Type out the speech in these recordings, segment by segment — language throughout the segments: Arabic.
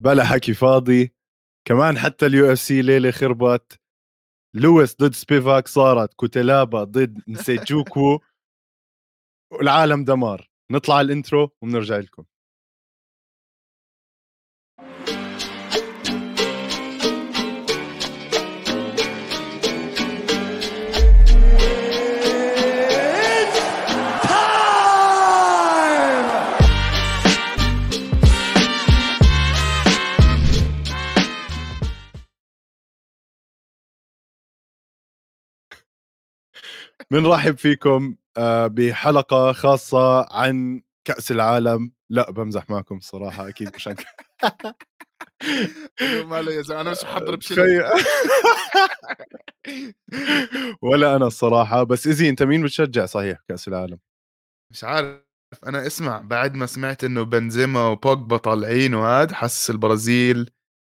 بلا حكي فاضي. كمان حتى ال UFC ليلة خربت. لويس ضد سبيفاك صارت. كوتلابا ضد نسيجوكو والعالم دمار. نطلع ال intro وبنرجع لكم. بنرحب فيكم آه، بحلقة خاصة عن كأس العالم. لا بمزح معكم صراحة أكيد مش عن ما يا زلمة أنا مش محضر بشيء. ولا أنا الصراحه بس إزي أنت مين بتشجع صحيح كأس العالم؟ مش عارف. أنا اسمع بعد ما سمعت إنه بنزيما وبوجبا طالعين وهاد حاسس البرازيل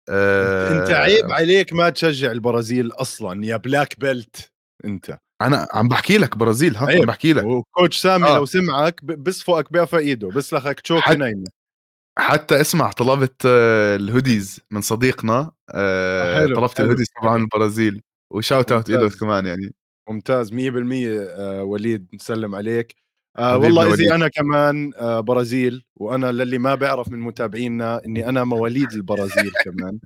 آه أنت عيب عليك ما تشجع البرازيل أصلا يا بلاك بيلت أنت. أنا عم بحكي لك برازيل ها عم بحكي لك. وكوتش سامي آه. لو سمعك بصفقك بقفا إيده بسلخك تشوك حت... نايمة. حتى اسمع طلبت آه، الهوديز من صديقنا آه، حلو. طلبت الهوديز طبعا البرازيل. وشاوت أوت ايده كمان يعني. ممتاز 100% وليد نسلم عليك. آه والله إذا أنا كمان آه برازيل وأنا للي ما بيعرف من متابعينا إني أنا مواليد البرازيل كمان.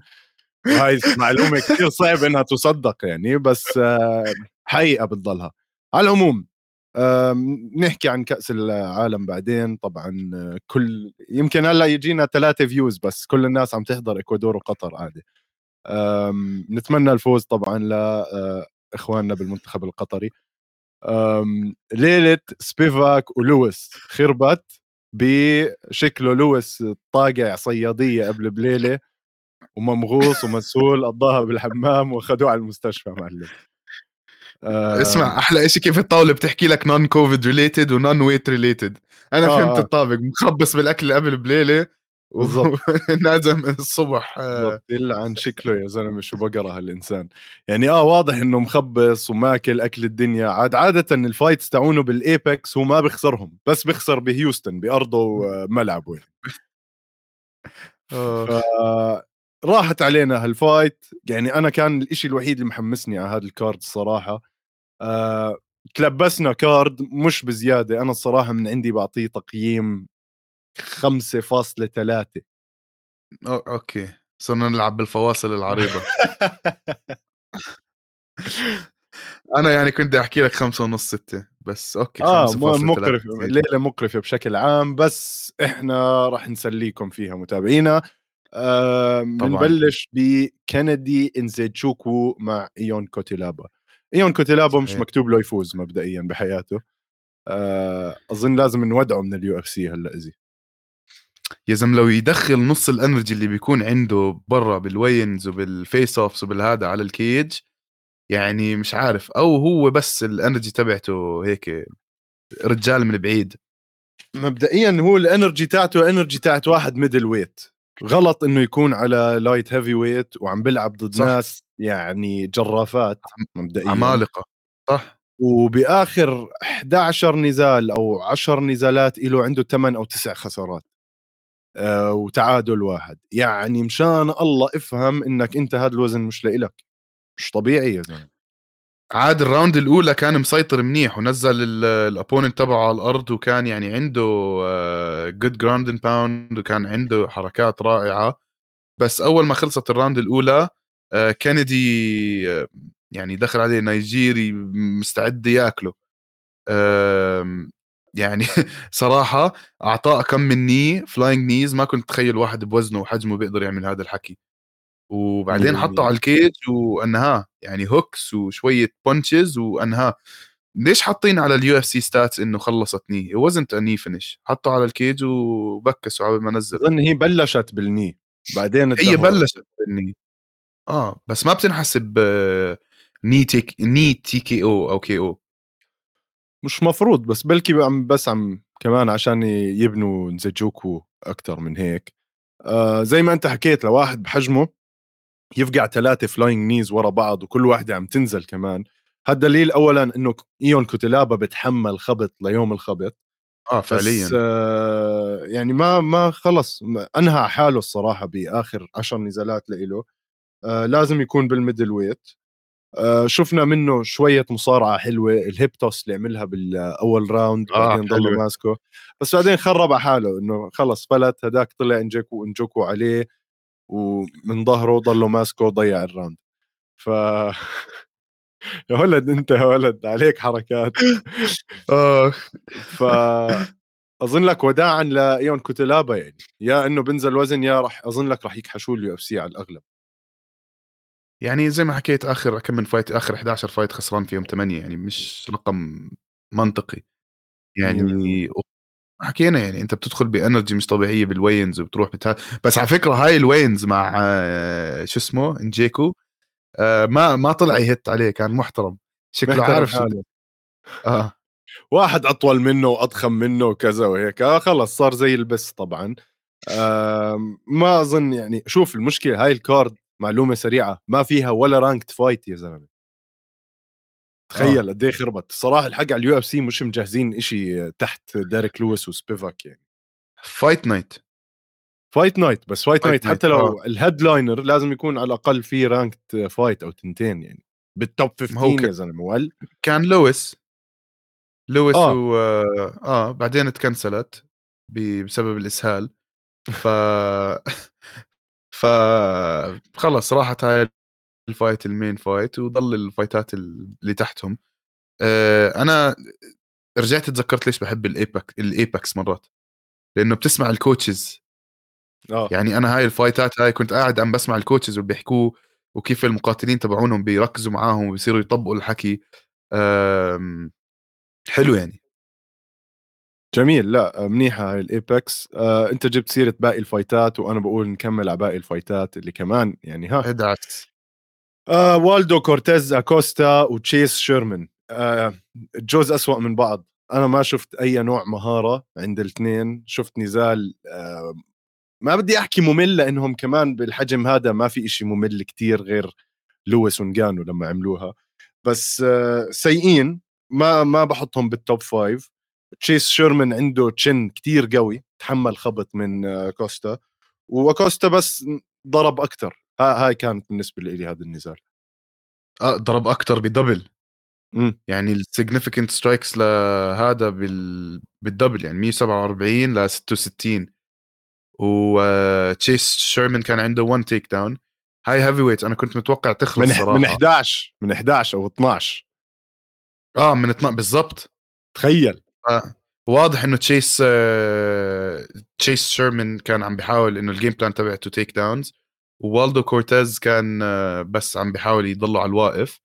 وهي معلومة كثير صعب إنها تصدق يعني بس آه حقيقة بتضلها. على العموم نحكي عن كأس العالم بعدين. طبعا كل يمكن هلأ يجينا ثلاثة views بس كل الناس عم تحضر إكوادور وقطر عادي. نتمنى الفوز طبعا لاخواننا بالمنتخب القطري. ليلة سبيفاك ولويس خربت بشكله. لويس طاقع صيادية قبل بليلة وممغوص ومسؤول قضاها بالحمام واخذوه على المستشفى معلم. آه. اسمع أحلى شيء كيف الطاولة بتحكي لك نون كوفيد ريليتد ونون ويت ريليتد أنا آه. فهمت الطابق مخبص بالأكل اللي قبل بليلة بالضبط. نازم الصبح. آه. إلا عن شكله يا زلمة شو بقره هالانسان يعني آه واضح إنه مخبص وماكل أكل الدنيا. عاد عادة الفايتس تاعونه بالايبكس هو ما بيخسرهم بس بيخسر بهيوستن بأرضه وملعبه يعني. آه. راحت علينا هال fight. يعني أنا كان الإشي الوحيد اللي محمسني على هذا ال card الصراحة آه تلبسنا card مش بزيادة. أنا الصراحة من عندي بعطيه تقييم 5.3 okay. صرنا نلعب بالفواصل العشرية. أنا يعني كنت أحكي لك خمسة ونص ستة بس okay آه مقرف ليلة مقرفة بشكل عام بس إحنا راح نسليكم فيها متابعينا. آه بنبلش بكندي إنزيتشوكو مع إيون كوتيلابا. إيون كوتيلابو مش مكتوب له يفوز مبدئيا بحياته. آه، أظن لازم نودعه من ال UFC هلا easy. يا زلمة لو يدخل نص ال energy اللي بيكون عنده برا بال weigh-ins وبال face-offs وبالهذا على ال cage يعني مش عارف أو هو بس ال energy تبعته هيك رجال من بعيد. مبدئيا هو ال energy تاعته energy تاعت واحد middleweight غلط إنه يكون على light heavyweight وعم بيلعب ضد صح. ناس يعني جرافات مبدئيا. عمالقة صح؟ وبآخر 11 نزال أو 10 نزالات له عنده 8 أو 9 خسارات. آه وتعادل واحد. يعني مشان الله افهم إنك أنت هذا الوزن مش لإلك. مش طبيعي يا زلمة. عاد ال round الأولى كان مسيطر منيح ونزل ال opponent تبعه على الأرض وكان يعني عنده good ground pound وكان عنده حركات رائعة. بس أول ما خلصت ال round الأولى كندي آه، يعني دخل عليه نيجيري مستعد ياكله. يعني صراحة أعطاه كم من knee flying knees ما كنت اتخيل واحد بوزنه وحجمه بيقدر يعمل هذا الحكي. وبعدين حطه على ال cage وأنهاه يعني hooks وشوية punches وأنهاه. ليش حاطين على ال UFC stats إنه خلصت knee؟ wasn't knee finish حطه على ال cage وبكسوا على ما نزل. أظن هي بلشت بال knee. بعدين هي بلشت بال knee. آه بس ما بتنحسب knee تيك knee TKO أو KO. مش مفروض بس بلكي عم بس عم كمان عشان يبنوا نزجوكو أكثر من هيك. آه زي ما أنت حكيت لواحد بحجمه يفقع ثلاثة flying knees ورا بعض وكل واحدة عم تنزل كمان. هذا دليل اولا إنه إيون كوتيلابا بتحمل خبط ليوم الخبط. آه فعليا. بس آه يعني ما ما خلص أنهى حاله الصراحة بآخر عشر نزالات له آه لازم يكون بال middleweight. آه شفنا منه شوية مصارعة حلوة ال hip toss اللي عملها بالأول round آه بعدين ضل ماسكه. بس بعدين خرب على حاله إنه خلص فلت هداك طلع انجكو انجكو عليه ومن ظهره ضله ماسكه ضيع ال round. ف يا ولد أنت يا ولد عليك حركات. ف أظن لك وداعا لإيون كوتلابا يعني. يا إنه بنزل وزن يا راح أظن لك راح يكحشوا ال UFC على الأغلب. يعني زي ما حكيت آخر كم من fight آخر 11 fight خسران فيهم 8 يعني مش رقم منطقي. يعني حكينا يعني أنت بتدخل ب energy مش طبيعية بال weigh-ins وبتروح بتها. بس على فكرة هاي ال weigh-ins مع آه، شو اسمه؟ إنجيكو آه، ما ما طلع يهت عليه كان محترم. شكله عارف شو آه. واحد أطول منه وأضخم منه وكذا وهيك. آه خلص صار زي البس طبعا. آه ما أظن يعني شوف المشكلة هاي ال card معلومة سريعة ما فيها ولا ranked fight يا زلمة. تخيل آه. قد إيه خربت. الصراحه الحق على ال UFC مش مجهزين إشي تحت ديريك لويس وسبيفاك يعني. fight night fight night بس fight, night حتى لو آه. ال headliner لازم يكون على الأقل في ranked fight أو تنتين يعني. بال top 15 يا زلمة وال كان لويس. لويس آه. و آه بعدين تكنسلت بسبب الإسهال. ف ف خلص راحت هاي ال fight ال main fight وضل الفايتات اللي تحتهم. آه أنا رجعت تذكرت ليش بحب ال Apex ال Apex مرات. لأنه بتسمع ال coaches آه. يعني أنا هاي الفايتات هاي كنت قاعد عم بسمع ال coaches وبيحكوه وكيف المقاتلين تبعونهم بيركزوا معاهم وبيصيروا يطبقوا الحكي. حلو يعني. جميل. لا منيحة هاي ال Apex آه، أنت جبت سيرة باقي الفايتات وأنا بقول نكمل على باقي الفايتات اللي كمان يعني ها. ادعس آه والدو كورتيز أكوستا وتشيس شيرمان. آه جوز أسوأ من بعض. أنا ما شفت أي نوع مهارة عند الاثنين. شفت نزال آه ما بدي أحكي ممل لأنهم كمان بالحجم هذا ما في إشي ممل كتير غير لويس ونجانو لما عملوها. بس آه سيئين. ما ما بحطهم بال top five تشيس شيرمان عنده chin كتير قوي تحمل خبط من آه كوستا وكوستا بس ضرب أكثر هاي كانت بالنسبة لي هذا النزال. آه ضرب أكثر ب double. مم. يعني ال significant strikes لهذا بال... بال double يعني 147 ل 66 وتشيس شيرمان كان عنده 1 takedown هاي heavyweight أنا كنت متوقع تخلص من صراحة من 11 من 11 أو 12 آه من 12 بالضبط. تخيل. آه. واضح إنه تشيس آه... تشيس شيرمان كان عم بيحاول إنه الجيم بلان تبعته تيك داونز ووالدو كورتيز كان آه، بس عم بيحاول يضلوا على الواقف.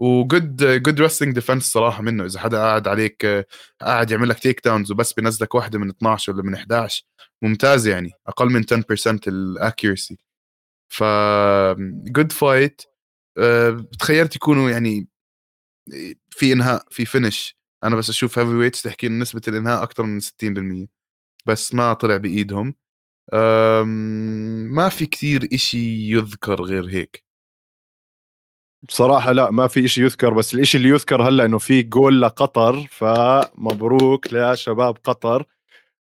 وجود جود ريستنج ديفنس صراحة منه إذا حدا قاعد عليك آه، قاعد يعمل لك تيك داونز وبس بينزلك واحدة من 12 ولا من 11 ممتاز يعني أقل من 10% الاكيرسي ف جود فايت تخيلت يكونوا يعني في إنهاء في finish أنا بس أشوف heavyweights تحكي نسبة الإنهاء أكثر من 60% بس ما طلع بإيدهم. ما في كثير إشي يذكر غير هيك. بصراحة لا ما في إشي يذكر بس الإشي اللي يذكر هلأ إنه في جول لقطر فمبروك لشباب قطر.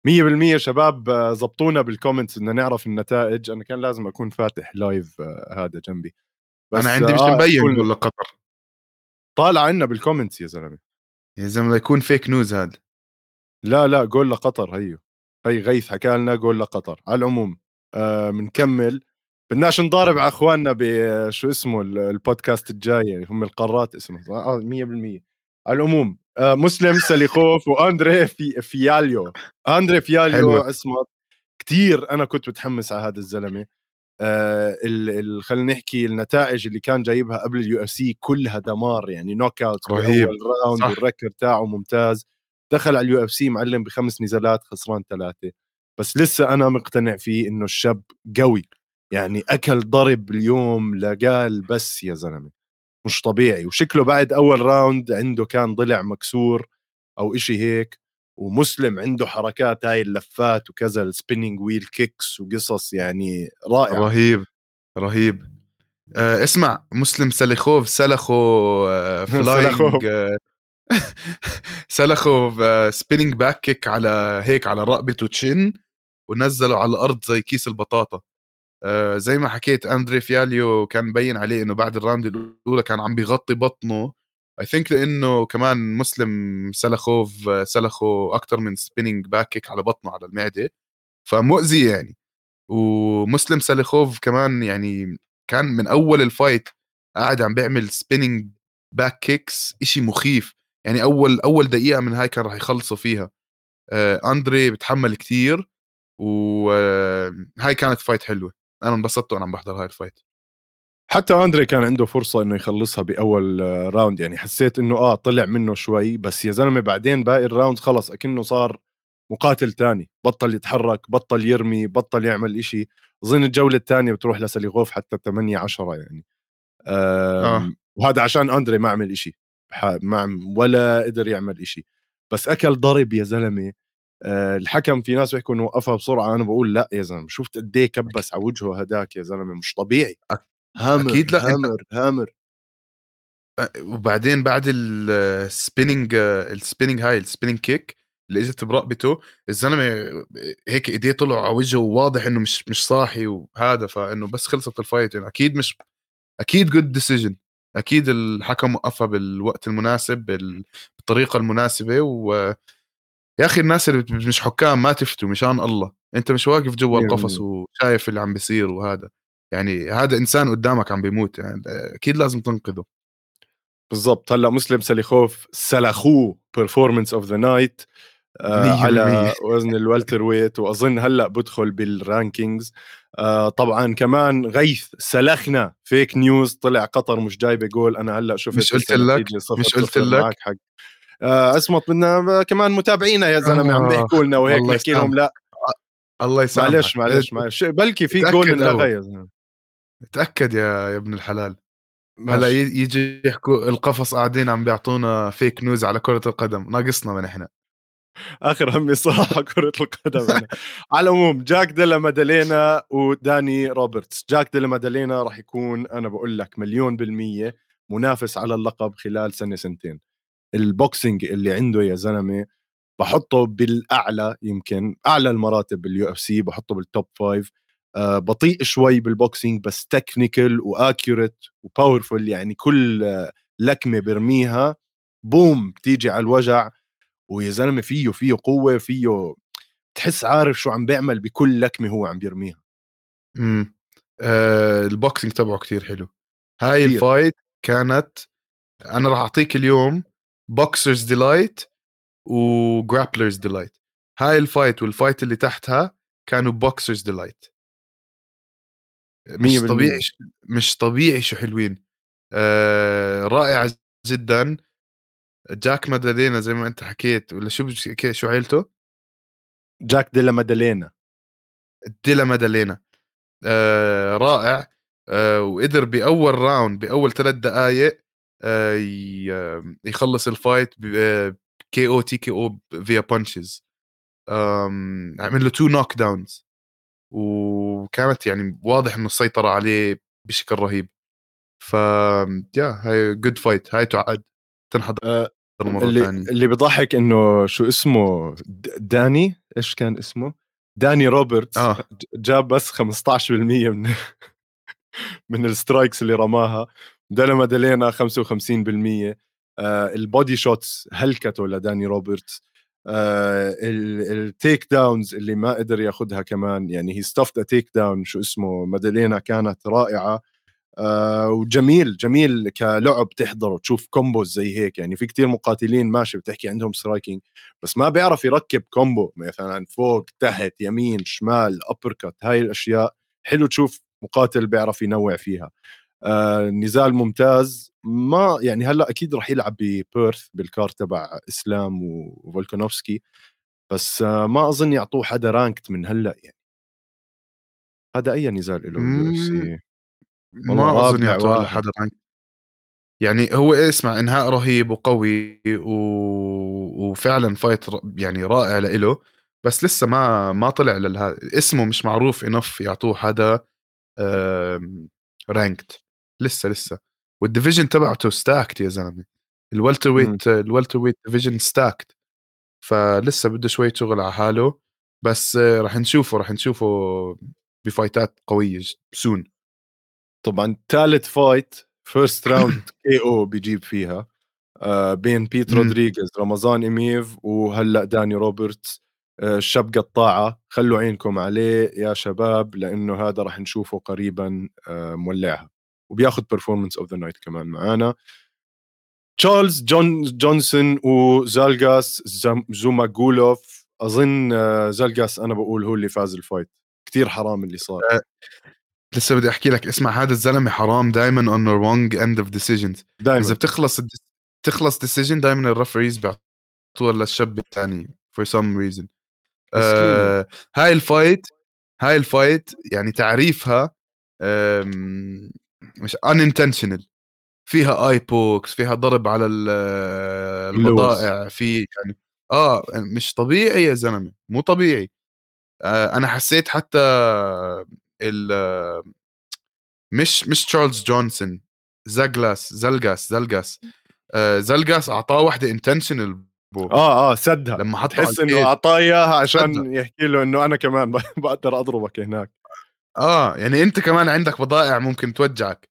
100% شباب زبطونا بال comments إن نعرف النتائج. أنا كان لازم أكون فاتح live هذا جنبي. بس أنا عندي مش آه مبين جول لقطر طالع عنا بال comments يا زلمة. يا زلمة يكون fake news هذا. لا لا جول لقطر هيو. هي غيث حكى لنا جول لقطر. على العموم بنكمل آه بدناش نضارب على أخواننا بشو اسمه البودكاست الجاي يعني هم القارات اسمه آه 100% على العموم آه مسلم سليخوف وأندري في فياليو. أندري فياليو اسمه. كثير أنا كنت متحمس على هذا الزلمة. آه خلينا نحكي النتائج اللي كان جايبها قبل ال UFC كلها دمار يعني knockout رهيب. round وال record تاعه ممتاز. دخل على ال UFC معلم بخمس نزالات خسران ثلاثة. بس لسه أنا مقتنع فيه إنه الشاب قوي. يعني أكل ضرب اليوم لقال بس يا زلمة. مش طبيعي. وشكله بعد أول round عنده كان ضلع مكسور أو إشي هيك. ومسلم عنده حركات هاي اللفات وكذا ال spinning wheel kicks وقصص يعني رائع رهيب رهيب. آه اسمع مسلم سلخوف سلخو آه flying آه سلخوا spinning back kick على هيك على رقبته chin ونزله على الأرض زي كيس البطاطا. آه زي ما حكيت أندري فياليو كان مبين عليه إنه بعد ال round الأولى كان عم بيغطي بطنه I think لإنه كمان مسلم سلخوف سلخه أكثر من spinning back kick على بطنه على المعدة فمؤذي يعني. ومسلم سلخوف كمان يعني كان من أول ال fight قاعد عم بيعمل spinning back kicks إشي مخيف. يعني أول أول دقيقة من هاي كان راح يخلصوا فيها. آه أندري بتحمل كثير وهاي كانت fight حلوة. أنا انبسطت وأنا عم بحضر هاي ال fight حتى أندري كان عنده فرصة إنه يخلصها بأول round. يعني حسيت إنه آه طلع منه شوي بس يا زلمة بعدين باقي ال round خلص أكنه صار مقاتل تاني. بطل يتحرك بطل يرمي بطل يعمل إشي. أظن الجولة الثانية بتروح لسليخوف حتى 8 10 يعني. آه. وهذا عشان أندري ما عمل إشي. ما ولا قدر يعمل إشي. بس أكل ضرب يا زلمة. آه الحكم في ناس بيحكوا إنه وقفها بسرعة. أنا بقول لا يا زلمة. شفت قد إيه كبس على وجهه هداك يا زلمة. مش طبيعي. hammer أكيد لأ hammer hammer وبعدين بعد ال spinning ال spinning هاي ال spinning kick اللي اجت برقبته الزلمة هيك إيديه طلعوا على وجهه وواضح إنه مش مش صاحي وهذا فإنه بس خلصت ال fight يعني. أكيد مش أكيد good decision أكيد الحكم وقفها بالوقت المناسب بالطريقة المناسبة و يا أخي الناس اللي مش حكام ما تفتوا مشان الله. أنت مش واقف جوا القفص وشايف اللي عم بيصير وهذا. يعني هذا إنسان قدامك عم بيموت يعني أكيد لازم تنقذه. بالضبط. هلأ مسلم سليخوف سلخوه performance of the night على وزن ال welterweight وأظن هلأ بدخل بال rankings آه طبعا كمان غيث سلخنا fake news طلع قطر مش جايبه جول أنا هلأ شفت مش قلت لك؟ مش قلت لك؟ حق. آه اسمط منا كمان متابعينا يا زلمة آه عم بيحكوا لنا وهيك نحكي لهم لأ. الله يسامحك. معلش معلش معلش. بلكي في جول انلغى يا زلمه تاكد يا يا ابن الحلال. هلأ يجي يحكوا القفص قاعدين عم بيعطونا fake news على كرة القدم. ناقصنا من إحنا. آخر همي صراحة كرة القدم على العموم جاك ديلا مادالينا وداني روبرتس. جاك ديلا مادالينا راح يكون أنا بقول لك مليون بالمية منافس على اللقب خلال سنة سنتين. ال boxing اللي عنده يا زلمة بحطه بالأعلى يمكن أعلى المراتب بال UFC بحطه بال top five بطيء شوي بال boxing بس technical و accurate و powerful يعني كل لكمة برميها boom بتيجي على الوجع. ويا زلمة فيه فيه قوة فيه تحس عارف شو عم بيعمل بكل لكمة هو عم بيرميها. امم آه ال boxing تبعه كتير حلو. هاي كتير. ال fight كانت أنا راح أعطيك اليوم boxer's delight و grappler's delight هاي ال fight وال fight اللي تحتها كانوا boxer's delight مش طبيعي مش طبيعي شو حلوين. آه رائع جدا. جاك مادالينا زي ما انت حكيت ولا شو شو عيلته؟ جاك ديلا مادالينا. ديلا مادالينا. آه رائع. آه وقدر بأول round بأول ثلاث دقائق آه يخلص ال fight KO TKO فيا punches. عمل له two knockdowns وكانت يعني واضح إنه السيطرة عليه بشكل رهيب ف يا هاي good fight هاي تعد تنحضر مرة اللي ثانية. اللي بضحك إنه شو اسمه داني إيش كان اسمه؟ داني روبرتس آه. جاب بس 15% من من ال strikes اللي رماها دالا مادالينا 55% آه ال body shots هلكته لداني روبرتس آه ال takedowns اللي ما قدر ياخذها كمان. يعني هي stuffed takedown شو اسمه مادالينا كانت رائعة. آه وجميل جميل كلعب تحضره تشوف combos زي هيك. يعني في كتير مقاتلين ماشي بتحكي عندهم striking بس ما بيعرف يركب combo مثلا فوق تحت يمين شمال uppercut هاي الأشياء. حلو تشوف مقاتل بيعرف ينوع فيها. آه نزال ممتاز. ما يعني هلأ أكيد راح يلعب ببيرث بال card تبع إسلام وفولكانوفسكي بس آه ما أظن يعطوه حدا ranked من هلأ يعني. هذا أي نزال له ما أظن يعطوه حدا ranked يعني هو اسمع إنهاء رهيب وقوي و... وفعلا fight يعني رائع لإله بس لسه ما ما طلع للها اسمه مش معروف enough يعطوه حدا ranked لسه لسه. وال division تبعته stacked يا زلمة. ال welterweight ال welterweight division stacked فلسه بده شوية شغل على حاله بس راح نشوفه راح نشوفه بفايتات قوية soon طبعا ثالث fight first round KO بيجيب فيها. آه بين بيت رودريغيز رمضان إميف وهلأ داني روبرتس آه الشاب قطاعه خلوا عينكم عليه يا شباب لأنه هذا راح نشوفه قريبا آه مولعها. وبياخذ performance of the night كمان معانا. تشارلز جون جونسون وزالجاس زوماجولوف أظن آه، زالجاس أنا بقول هو اللي فاز ال fight كثير حرام اللي صار. أه لسه بدي أحكي لك اسمع هذا الزلمة حرام دائما on wrong end of decisions إذا بتخلص تخلص decision دائما ال referees بيعطوها للشاب الثاني for some reason هاي ال fight هاي ال fight يعني تعريفها مش intentional فيها eye pokes فيها ضرب على البضائع في يعني آه مش طبيعي يا زلمة مو طبيعي. آه أنا حسيت حتى ال مش مش تشارلز جونسون زاجلاس زلجاس زلجاس آه زلجاس أعطاه واحدة intentional آه آه سدها. لما حط تحس إنه أعطاه إياها عشان سدها. يحكي له إنه أنا كمان بقدر أضربك هناك. آه يعني أنت كمان عندك بضائع ممكن توجعك.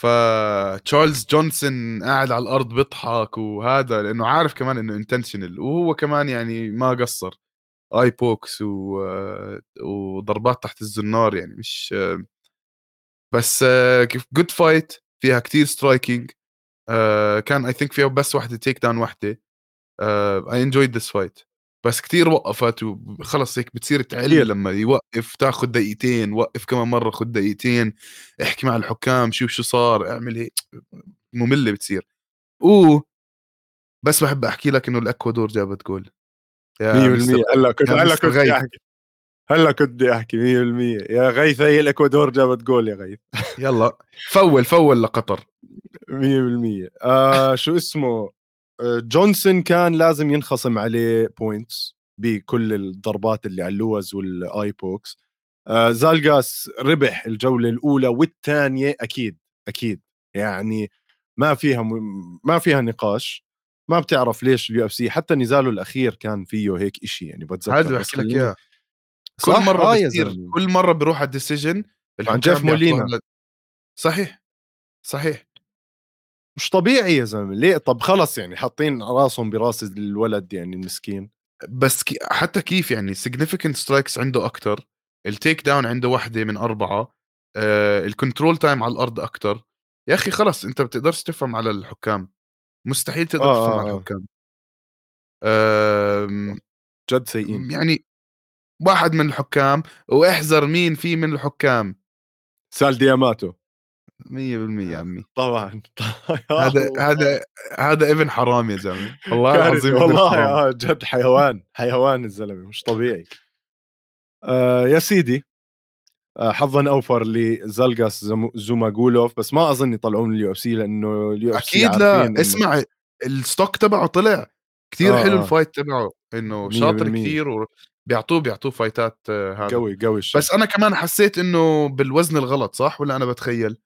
فتشارلز جونسون قاعد على الأرض بيضحك وهذا لأنه عارف كمان إنه intentional وهو كمان يعني ما قصر. eye pokes و... وضربات تحت الزنار يعني مش بس كيف good fight فيها كتير striking كان I think فيها بس واحدة takedown واحدة I enjoyed this fight بس كثير وقفت وخلص هيك بتصير تعل لما يوقف تاخذ دقيقتين وقف كمان مرة خذ دقيقتين احكي مع الحكام شوف شو صار اعمل هيك. مملة بتصير. و بس بحب أحكي لك إنه الأكوادور جابت جول. 100% هلأ كنت هلأ كنت أحكي. هلأ كنت بدي أحكي 100% يا غيث هي الأكوادور جابت جول يا غيث. يلا. فول فول لقطر. 100% آه شو اسمه؟ جونسون كان لازم ينخصم عليه points بكل الضربات اللي على اللوز وال eye pokes. آه زالجاس ربح الجولة الأولى والثانية أكيد أكيد. يعني ما فيها م... ما فيها نقاش. ما بتعرف ليش ال UFC حتى نزاله الأخير كان فيه هيك إشي يعني بتذكر. هذا بحكي لك إياه. كل مرة آه بصير كل مرة بيروح على ال decision against Jeff Molina صحيح صحيح. مش طبيعي يا زلمة ليه؟ طب خلص يعني حاطين راسهم براس الولد يعني المسكين. بس كي حتى كيف يعني significant strikes عنده أكثر ال takedown عنده واحدة من أربعة آه ال control time على الأرض أكثر يا أخي خلص أنت بتقدرش تفهم على الحكام. مستحيل تقدر آه تفهم آه على آه. الحكام. آه جد سيئين. يعني واحد من الحكام واحزر مين في من الحكام. سال دياماتو 100% يا عمي. طبعا. هذا هذا هذا ابن حرام يا زلمة. والله العظيم والله جد حيوان حيوان الزلمة مش طبيعي. آه يا سيدي آه حظا أوفر لزلجاس زوماجولوف بس ما أظن يطلعون ال UFC لأنه ال UFC أكيد لا. اسمع ال stock تبعه طلع. كثير آه حلو آه. ال fight تبعه إنه شاطر كثير وبيعطوه بيعطوه فايتات آه هذا. قوي قوي بس أنا كمان حسيت إنه بالوزن الغلط صح؟ ولا أنا بتخيل؟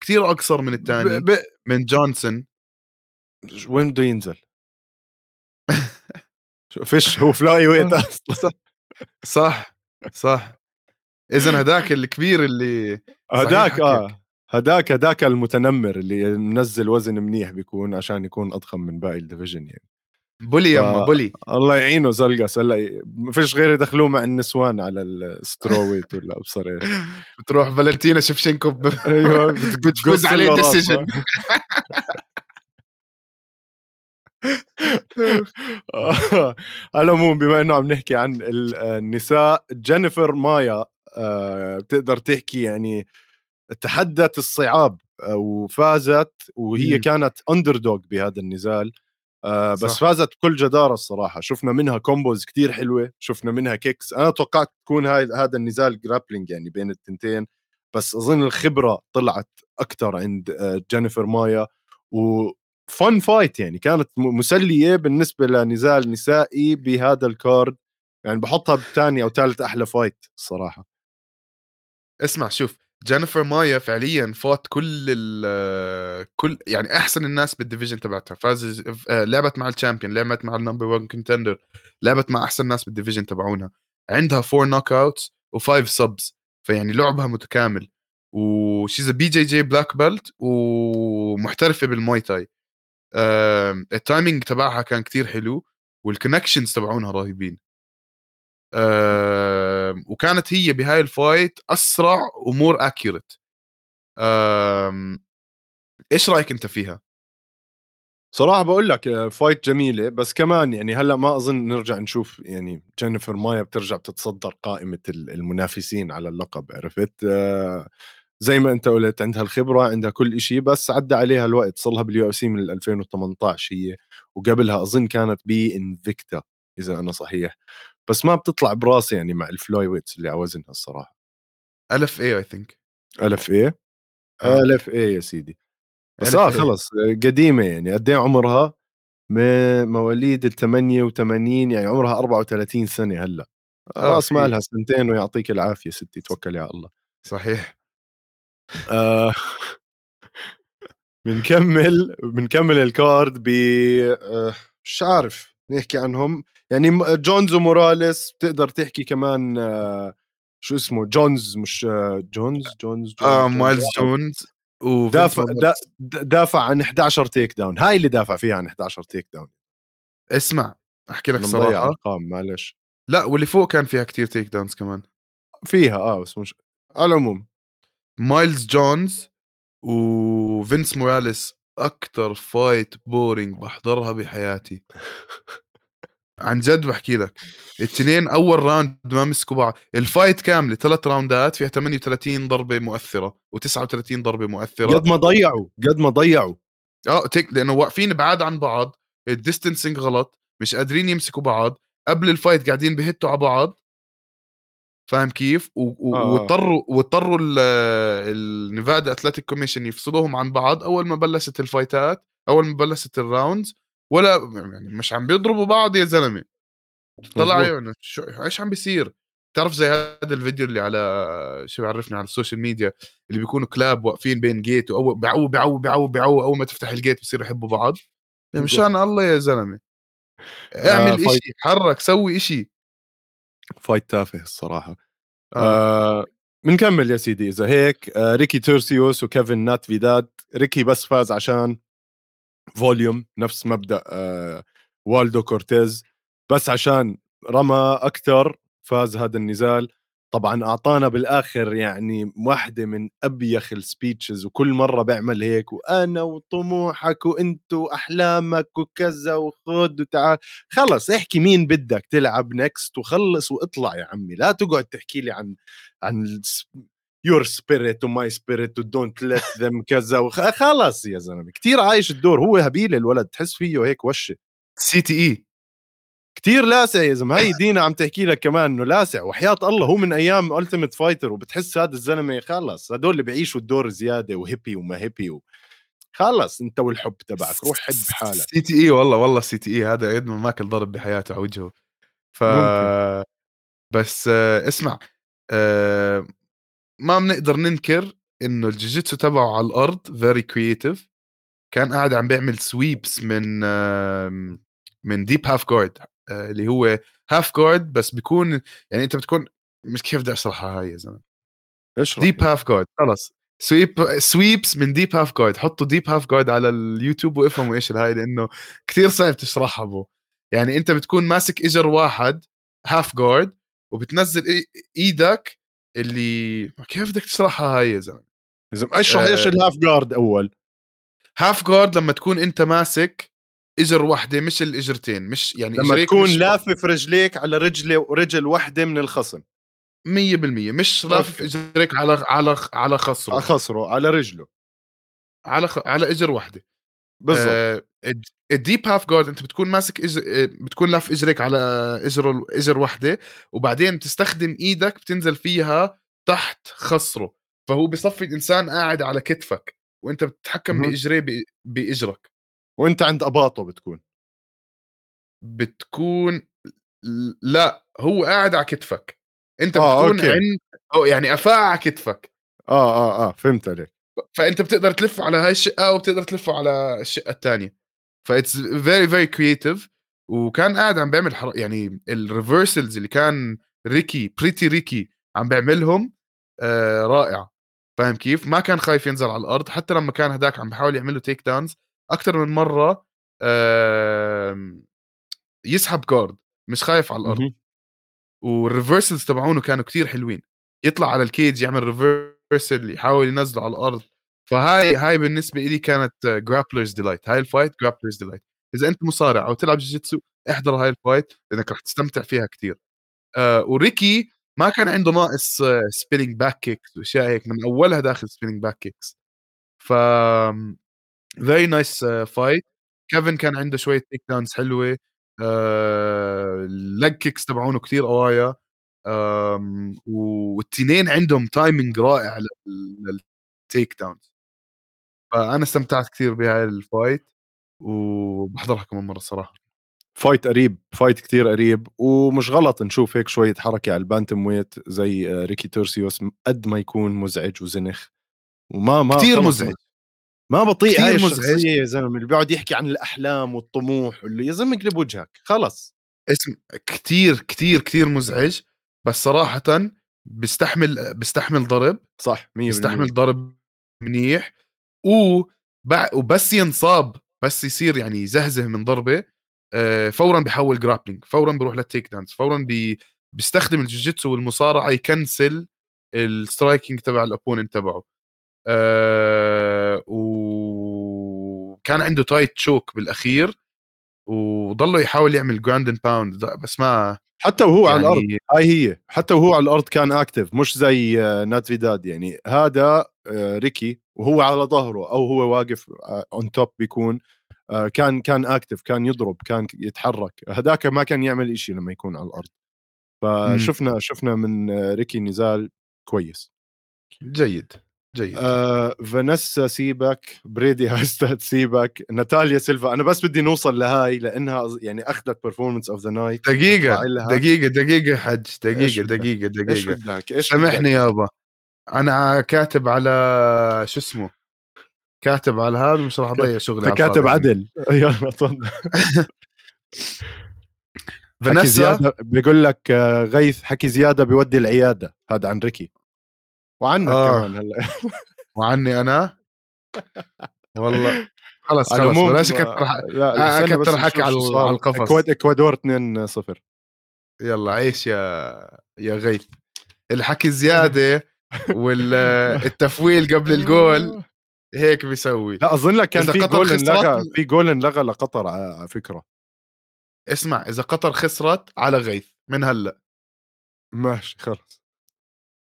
كثير أقصر من الثاني ب... ب... من جونسون. وين بده ينزل؟ فيش هو flyweight أصلا؟ صح. صح. اذا هداك الكبير اللي هداك آه. هداك هداك المتنمر اللي منزل وزن منيح بيكون عشان يكون أضخم من باقي ال division يعني. bully يما bully. الله يعينه زلقس هلا ما فيش غير يدخلوه مع النسوان على ال strawweight ولا ابصر إيش بتروح فالنتينا شفشنكو ب... أيوه بتفوز عليه decision على العموم بما إنه عم نحكي عن النساء جينيفر مايا آه، بتقدر تحكي يعني تحدت الصعاب آه، وفازت وهي كانت underdog بهذا النزال. آه بس صح. فازت بكل جدارة الصراحة. شفنا منها combos كتير حلوة شفنا منها kicks أنا توقعت تكون هاي هذا النزال grappling يعني بين التنتين بس أظن الخبرة طلعت أكثر عند جينيفر مايا و fun fight يعني كانت مسلية بالنسبة لنزال نسائي بهذا ال card. يعني بحطها بثاني أو ثالث أحلى fight الصراحه اسمع شوف جينيفر مايا فعليا فات كل ال كل يعني أحسن الناس بال division تبعتها. فاز آه، لعبت مع ال champion لعبت مع ال number 1 contender لعبت مع أحسن ناس بال division تبعونها. عندها four knockouts و five subs فيعني لعبها متكامل. و she's BJJ black belt ومحترفة بال Muay Thai. ال timing تبعها كان كتير حلو وال connections تبعونها رهيبين. آه وكانت هي بهاي ال fight أسرع و more accurate. آه إيش رأيك أنت فيها؟ صراحة بقول لك fight جميلة بس كمان يعني هلأ ما أظن نرجع نشوف يعني جينيفر مايا بترجع بتتصدر قائمة المنافسين على اللقب عرفت؟ آه زي ما أنت قلت عندها الخبرة عندها كل شيء بس عدى عليها الوقت صار لها بال UFC من 2018 هي وقبلها أظن كانت بإنفيكتا إذا أنا صحيح. بس ما بتطلع براسي يعني مع ال flyweights اللي على وزنها الصراحة. ألف اي I think ألف اي ألف اي يا سيدي. بس آه خلص قديمة يعني. قد إيه عمرها؟ مواليد ال 88 يعني عمرها 34 سنة هلأ. راس مالها سنتين ويعطيك العافية ستي توكلي على الله. صحيح. آه. بنكمل بنكمل ال card ب آه مش عارف نحكي عنهم. يعني جونز وموراليس بتقدر تحكي كمان آه شو اسمه؟ جونز مش آه جونز جونز, جونز آه مايلز جونز. ودافع دافع عن 11 takedown هاي اللي دافع فيها عن 11 takedown اسمع أحكي لك صراحة. أرقام معلش. لا واللي فوق كان فيها كتير takedowns كمان. فيها آه بس مش على العموم. مايلز جونز وفينس موراليس أكثر fight boring بحضرها بحياتي. عن جد بحكي لك. الاثنين أول round ما مسكوا بعض. ال fight كامله ثلاث راوندات فيها 38 ضربة مؤثرة و39 ضربة مؤثرة. قد ما ضيعوا قد ما ضيعوا. آه تك لأنه واقفين بعاد عن بعض ال distancing غلط مش قادرين يمسكوا بعض. قبل ال fight قاعدين بهتوا على بعض. فاهم كيف؟ آه. واضطروا واضطروا ال Nevada Athletic Commission يفصلوهم عن بعض أول ما بلشت الفايتات أول ما بلشت ال rounds ولا يعني مش عم بيضربوا بعض يا زلمة. طلع عيونه شو إيش عم بيصير؟ تعرف زي هذا الفيديو اللي على شو بيعرفني على ال social media اللي بيكونوا كلاب واقفين بين gate وأول بيعو بيعو بيعو بيعو أول ما تفتح ال gate بصيروا يحبوا بعض؟ مشان الله يا زلمة. اعمل آه شيء حرك سوي شيء fight تافه الصراحة. آه. آه بنكمل يا سيدي إذا هيك. آه ريكي تورسيوس وكيفن ناتيفيداد. ريكي بس فاز عشان volume نفس مبدأ آه والدو كورتيز. بس عشان رمى أكثر فاز هذا النزال. طبعا أعطانا بالآخر يعني واحدة من أبيخ ال speeches وكل مرة بيعمل هيك وأنا وطموحك وأنت وأحلامك وكذا وخذ وتعال. خلص احكي مين بدك تلعب next وخلص واطلع يا عمي. لا تقعد تحكي لي عن عن your spirit و my spirit و don't let them كذا. خلص يا زلمة. كثير عايش الدور. هو هبيل الولد. تحس فيه هيك وشة. CTE كثير لاسع يا زلمة. هي دينا عم تحكي لك كمان إنه لاسع. وحياة الله هو من أيام Ultimate Fighter وبتحس هذا الزلمة خلص هدول اللي بيعيشوا الدور زيادة و hippie وما hippie و... خلص انت والحب تبعك. روح حب حالك. CTE والله والله CTE هذا قد ما ماكل ضرب بحياته على وجهه. ف ممكن. بس آه اسمع آه ما بنقدر ننكر إنه الجوجيتسو تبعه على الأرض very creative كان قاعد عم بيعمل sweeps من من deep half guard اللي هو half guard بس بيكون يعني أنت بتكون مش كيف بدي أشرحها هاي يا زلمة؟ deep half guard خلص. sweep sweeps من deep half guard حطوا deep half guard على اليوتيوب وافهموا إيش الهاي لأنه كثير صعب تشرحها بو. يعني أنت بتكون ماسك إجر واحد half guard وبتنزل إيدك اللي كيف بدك تشرحها هاي يا زلمة؟ اشرح إيش ال half guard أول. half guard لما تكون أنت ماسك إجر واحدة مش الإجرتين مش يعني لما تكون لافف رجليك على رجله رجل واحدة من الخصم. 100% مش لافف إجريك على على على خصره. على خصره على رجله. على خ... على إجر واحدة بالضبط. آه ال deep half guard انت بتكون ماسك إجر... آه، بتكون لاف اجرك على اجر اجر واحدة وبعدين بتستخدم إيدك بتنزل فيها تحت خصره فهو بصفي الإنسان قاعد على كتفك وأنت بتتحكم بإجريه ب... بإجرك. وأنت عند أباطه بتكون. بتكون لا هو قاعد على كتفك. أنت آه بتكون okay. عند أو يعني افاع على كتفك. آه آه آه فهمت عليك. فأنت بتقدر تلف على هاي الشقة أو بتقدر تلفه على الشقة الثانية ف it's very very creative وكان قاعد عم بيعمل حر... يعني ال reversals اللي كان ريكي بريتي ريكي عم بيعملهم آه رائع. فاهم كيف؟ ما كان خايف ينزل على الأرض. حتى لما كان هداك عم بحاول يعمل له takedowns أكثر من مرة آه يسحب guard مش خايف على الأرض. وال reversals تبعونه كانوا كتير حلوين. يطلع على ال cage يعمل reversal يحاول ينزله على الأرض. فهاي هاي بالنسبة لي كانت grappler's delight هاي ال fight grappler's delight إذا أنت مصارع أو تلعب جوجيتسو احضر هاي ال fight لأنك رح تستمتع فيها كثير آه وريكي ما كان عنده ناقص spinning back kicks وأشياء هيك من أولها داخل spinning back kicks ف very nice fight كيفن كان عنده شوية takedowns حلوة ال leg kicks تبعونه كثير قوايا. والتنين عندهم timing رائع لل takedowns فأنا استمتعت كثير بهاي ال fight وبحضرها كمان مرة الصراحه fight قريب fight كتير قريب ومش غلط نشوف هيك شوية حركة على ال bantamweight زي آه، ريكي تورسيوس قد ما يكون مزعج وزنخ. وما ما كثير مزعج. ما بطيء هاي الشخصية يا زلمة اللي بيقعد يحكي عن الأحلام والطموح واللي يا زلمة اقلب وجهك خلص. اسم كثير كثير كثير مزعج. بس صراحة بيستحمل بيستحمل ضرب صح 100% بيستحمل ضرب منيح و وبس ينصاب بس يصير يعني يزهزه من ضربة آه، فورا بيحول grappling فورا بيروح لل takedowns فورا بي بيستخدم الجوجيتسو والمصارعة يكنسل ال striking تبع ال opponent تبعه. أه وكان عنده tight choke بالأخير وضله يحاول يعمل ground and pound بس ما حتى وهو يعني... على الأرض. هاي هي. حتى وهو على الأرض كان active مش زي آه، ناتفيداد يعني هذا آه، ريكي وهو على ظهره أو هو واقف on top بيكون آه، كان كان active كان يضرب كان يتحرك. هذاك ما كان يعمل شيء لما يكون على الأرض. فشفنا. شفنا من ريكي نزال كويس. جيد. جيد. آه فانيسا سيبك. بريدي هاستد سيبك. ناتاليا سيلفا. أنا بس بدي نوصل لهاي لأنها يعني أخذت performance of the night دقيقة دقيقة دقيقة حج. دقيقة دقيقة دقيقة. إيش سامحني يابا. أنا كاتب على شو اسمه؟ كاتب على هذا مش راح أضيع شغلي كاتب عدل. يلا تفضل. زيادة. بيقول لك آه، غيث حكي زيادة بيودي العيادة. هذا عن ريكي. وعنك آه. كمان هلأ. وعني أنا؟ والله. خلص خلص بلاش كتر لا آه، حكي على القفص. إكوادور 2 0 يلا عيش يا يا غيث. الحكي زياده والتفويل قبل الجول هيك بيسوي. لا أظن لك كان في جول انلغى في جول انلغى لقطر على فكرة. اسمع إذا قطر خسرت على غيث من هلأ. ماشي خلص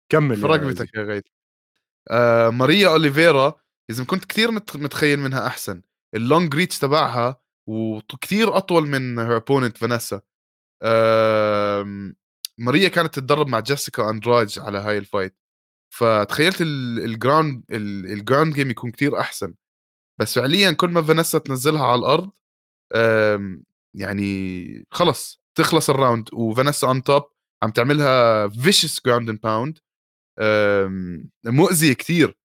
كمل في رقبتك يا غيث آه ماريا أوليفيرا اذا كنت كثير متخيل منها أحسن. اللونج ريتش تبعها وكثير أطول من her opponent فانيسا آه ماريا كانت تتدرب مع جيسيكا أندراج على هاي ال fight فتخيلت ال ground ال ground game يكون كثير أحسن. بس فعليا كل ما فانيسا تنزلها على الأرض يعني خلص تخلص ال round وفانيسا on top عم تعملها vicious ground and pound مؤذية كثير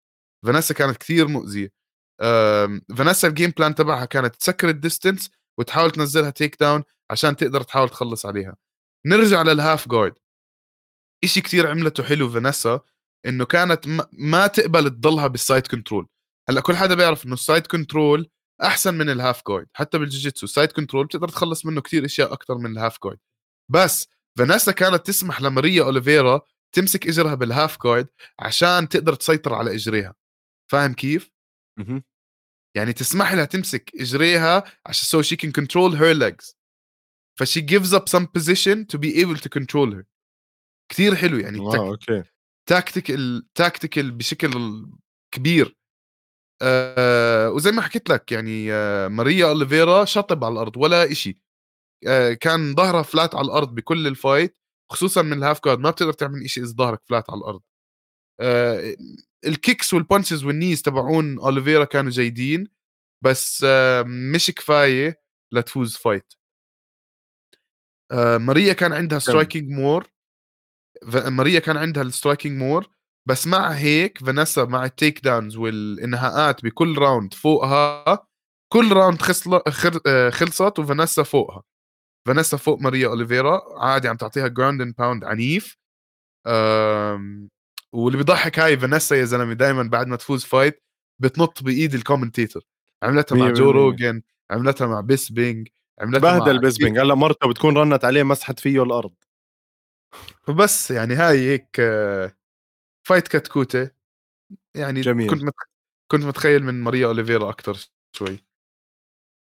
فانيسا كانت كثير مؤذية. فانيسا ال game plan تبعها كانت تسكر ال distance وتحاول تنزلها takedown عشان تقدر تحاول تخلص عليها. نرجع لل half guard إشي كثير عملته حلو فانيسا إنه كانت ما تقبل تضلها بال side control هلأ كل حدا بيعرف إنه ال side control أحسن من ال half guard حتى بالجوجيتسو. ال side control بتقدر تخلص منه كثير أشياء أكثر من ال half guard بس فانيسا كانت تسمح لماريا أوليفيرا تمسك إجرها بال half guard عشان تقدر تسيطر على إجريها. فاهم كيف؟ يعني تسمح لها تمسك إجريها عشان so she can control her legs. ف she gives up some position to be able to control her. كثير حلو يعني wow okay. tactical tactical بشكل كبير. آه وزي ما حكيت لك يعني آه ماريا أوليفيرا شطب على الأرض ولا إشي. آه كان ظهرها flat على الأرض بكل ال fight خصوصا من ال half guard ما بتقدر تعمل إشي اذا ظهرك flat على الأرض. آه ال kicks وال punches وال knees تبعون اوليفيرا كانوا جيدين بس آه مش كفاية لتفوز fight آه ماريا كان عندها striking more ماريا كان عندها ال striking more بس مع هيك فانيسا مع ال takedowns والانهاءات بكل round فوقها كل round خلصت وفانيسا فوقها. فانيسا فوق ماريا أوليفيرا عادي عم تعطيها ground and pound عنيف. واللي بيضحك هاي فانيسا يا زلمة دائما بعد ما تفوز fight بتنط بإيد ال commentator عملتها مع جو روجن عملتها مع بيسبينج عملتها بهدل بيسبينج هلأ مرته بتكون رنت عليه مسحت فيه الأرض. فبس يعني هاي هيك fight كتكوتة. يعني جميل. كنت كنت متخيل من ماريا أوليفيرا أكثر شوي.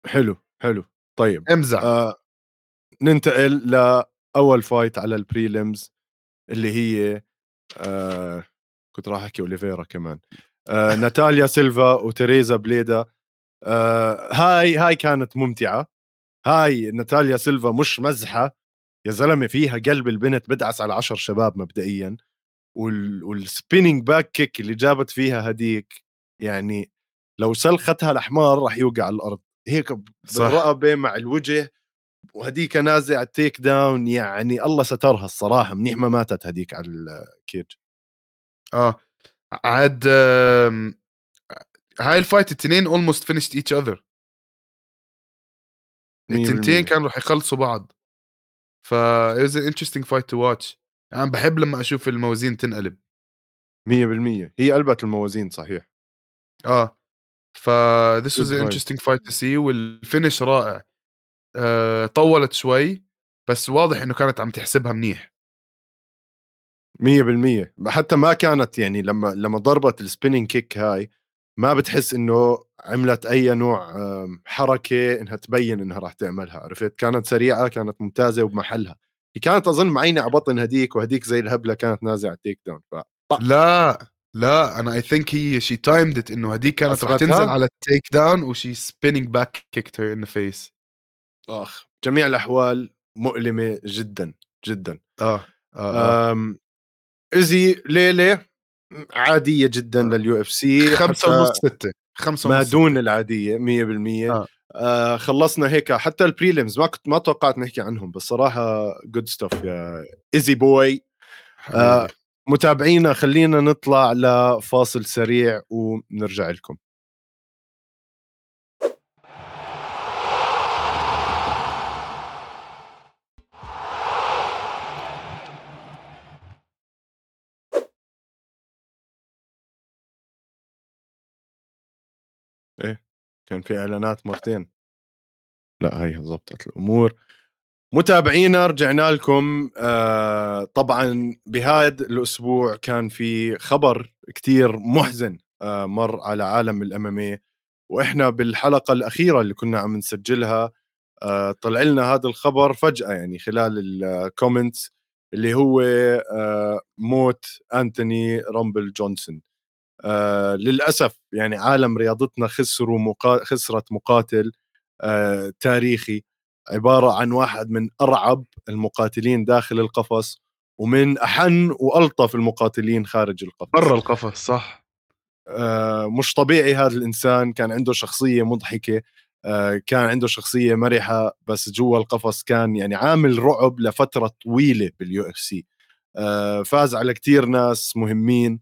حلو حلو. طيب امزح. آه ننتقل لأول fight على ال prelims اللي هي آه كنت راح أحكي أوليفيرا كمان. آه ناتاليا سيلفا وتريزا بليدا. آه هاي هاي كانت ممتعة. هاي ناتاليا سيلفا مش مزحة. يا زلمة فيها قلب البنت بدعس على عشر شباب مبدئيا. وال وال spinning back kick اللي جابت فيها هديك يعني لو سلختها الحمار راح يوقع على الأرض. هيك بالرقبة مع الوجه. وهديك نازع ال takedown يعني الله سترها الصراحة منيح ما ماتت هديك على ال cage آه. عاد هاي ال fight التنين almost finished each other التنتين كانوا رح يخلصوا بعض. ف it was an interesting fight to watch. أنا يعني بحب لما أشوف الموازين تنقلب. 100% هي قلبت الموازين صحيح. آه. ف this was an interesting fight to see وال finish رائع. آه طولت شوي بس واضح إنه كانت عم تحسبها منيح. 100% حتى ما كانت يعني لما لما ضربت ال spinning kick هاي ما بتحس إنه عملت أي نوع حركة إنها تبين إنها راح تعملها عرفت؟ كانت سريعة كانت ممتازة وبمحلها. هي كانت أظن معينة على بطن هديك وهديك زي الهبلة كانت نازعة takedown ف لا لا أنا I think هي she timed إنه هديك كانت راح تنزل على ال takedown و she spinning back kicked her in the face آخ جميع الأحوال مؤلمة جدا جدا. آه, آه, آه. إزي ليلة عادية جدا آه. لل UFC خمسة ونص ستة. خمسة ما دون العادية 100% آه. آه خلصنا هيك حتى ال prelims ما كنت ما توقعت نحكي عنهم بس صراحة good stuff يا easy boy. آه متابعينا خلينا نطلع لفاصل سريع ونرجع لكم. إيه كان في إعلانات مرتين. لا هي ضبطت الأمور. متابعينا رجعنا لكم. آه طبعا بهذا الأسبوع كان في خبر كتير محزن آه مر على عالم ال MMA وإحنا بالحلقة الأخيرة اللي كنا عم نسجلها آه طلع لنا هذا الخبر فجأة يعني خلال ال comments اللي هو آه موت أنتوني رامبل جونسون. آه للأسف يعني عالم رياضتنا خسروا مقا... خسرت مقاتل آه تاريخي عبارة عن واحد من أرعب المقاتلين داخل القفص ومن أحن وألطف المقاتلين خارج القفص. برا القفص صح. آه مش طبيعي هذا الإنسان كان عنده شخصية مضحكة آه كان عنده شخصية مرحة بس جوا القفص كان يعني عامل رعب لفترة طويلة بال UFC. آه فاز على كتير ناس مهمين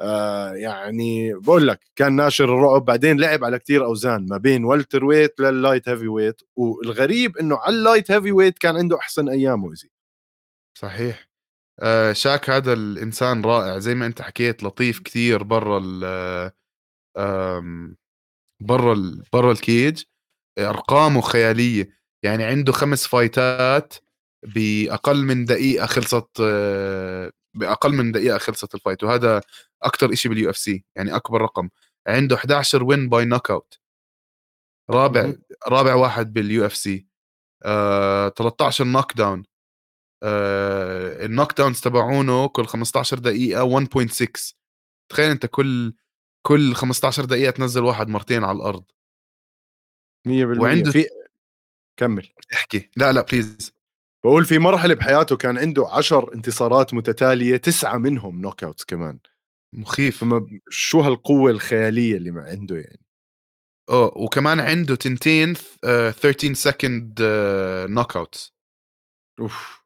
آه يعني بقول لك كان ناشر الرعب بعدين لعب على كتير أوزان ما بين welterweight لل light heavyweight والغريب إنه على ال light heavyweight كان عنده أحسن ايامه زي صحيح. آه شاك هذا الإنسان رائع زي ما أنت حكيت لطيف كثير برا ال برا برا ال cage. أرقامه خيالية يعني عنده خمس fightات بأقل من دقيقة خلصت آه، بأقل من دقيقة خلصت ال fight وهذا أكثر شيء بال UFC يعني أكبر رقم. عنده 11 win by knockout رابع رابع واحد بال UFC 13 knockdown ال knockdowns تبعونه كل 15 دقيقة 1.6 تخيل أنت كل كل 15 دقيقة تنزل واحد مرتين على الأرض. 100% وعنده في كمل. احكي. لا لا please بقول في مرحلة بحياته كان عنده عشر انتصارات متتالية تسعة منهم knockouts كمان. مخيف. فما شو هالقوة الخيالية اللي ما عنده يعني؟ آه وكمان عنده تنتين 13 second knockouts أوف.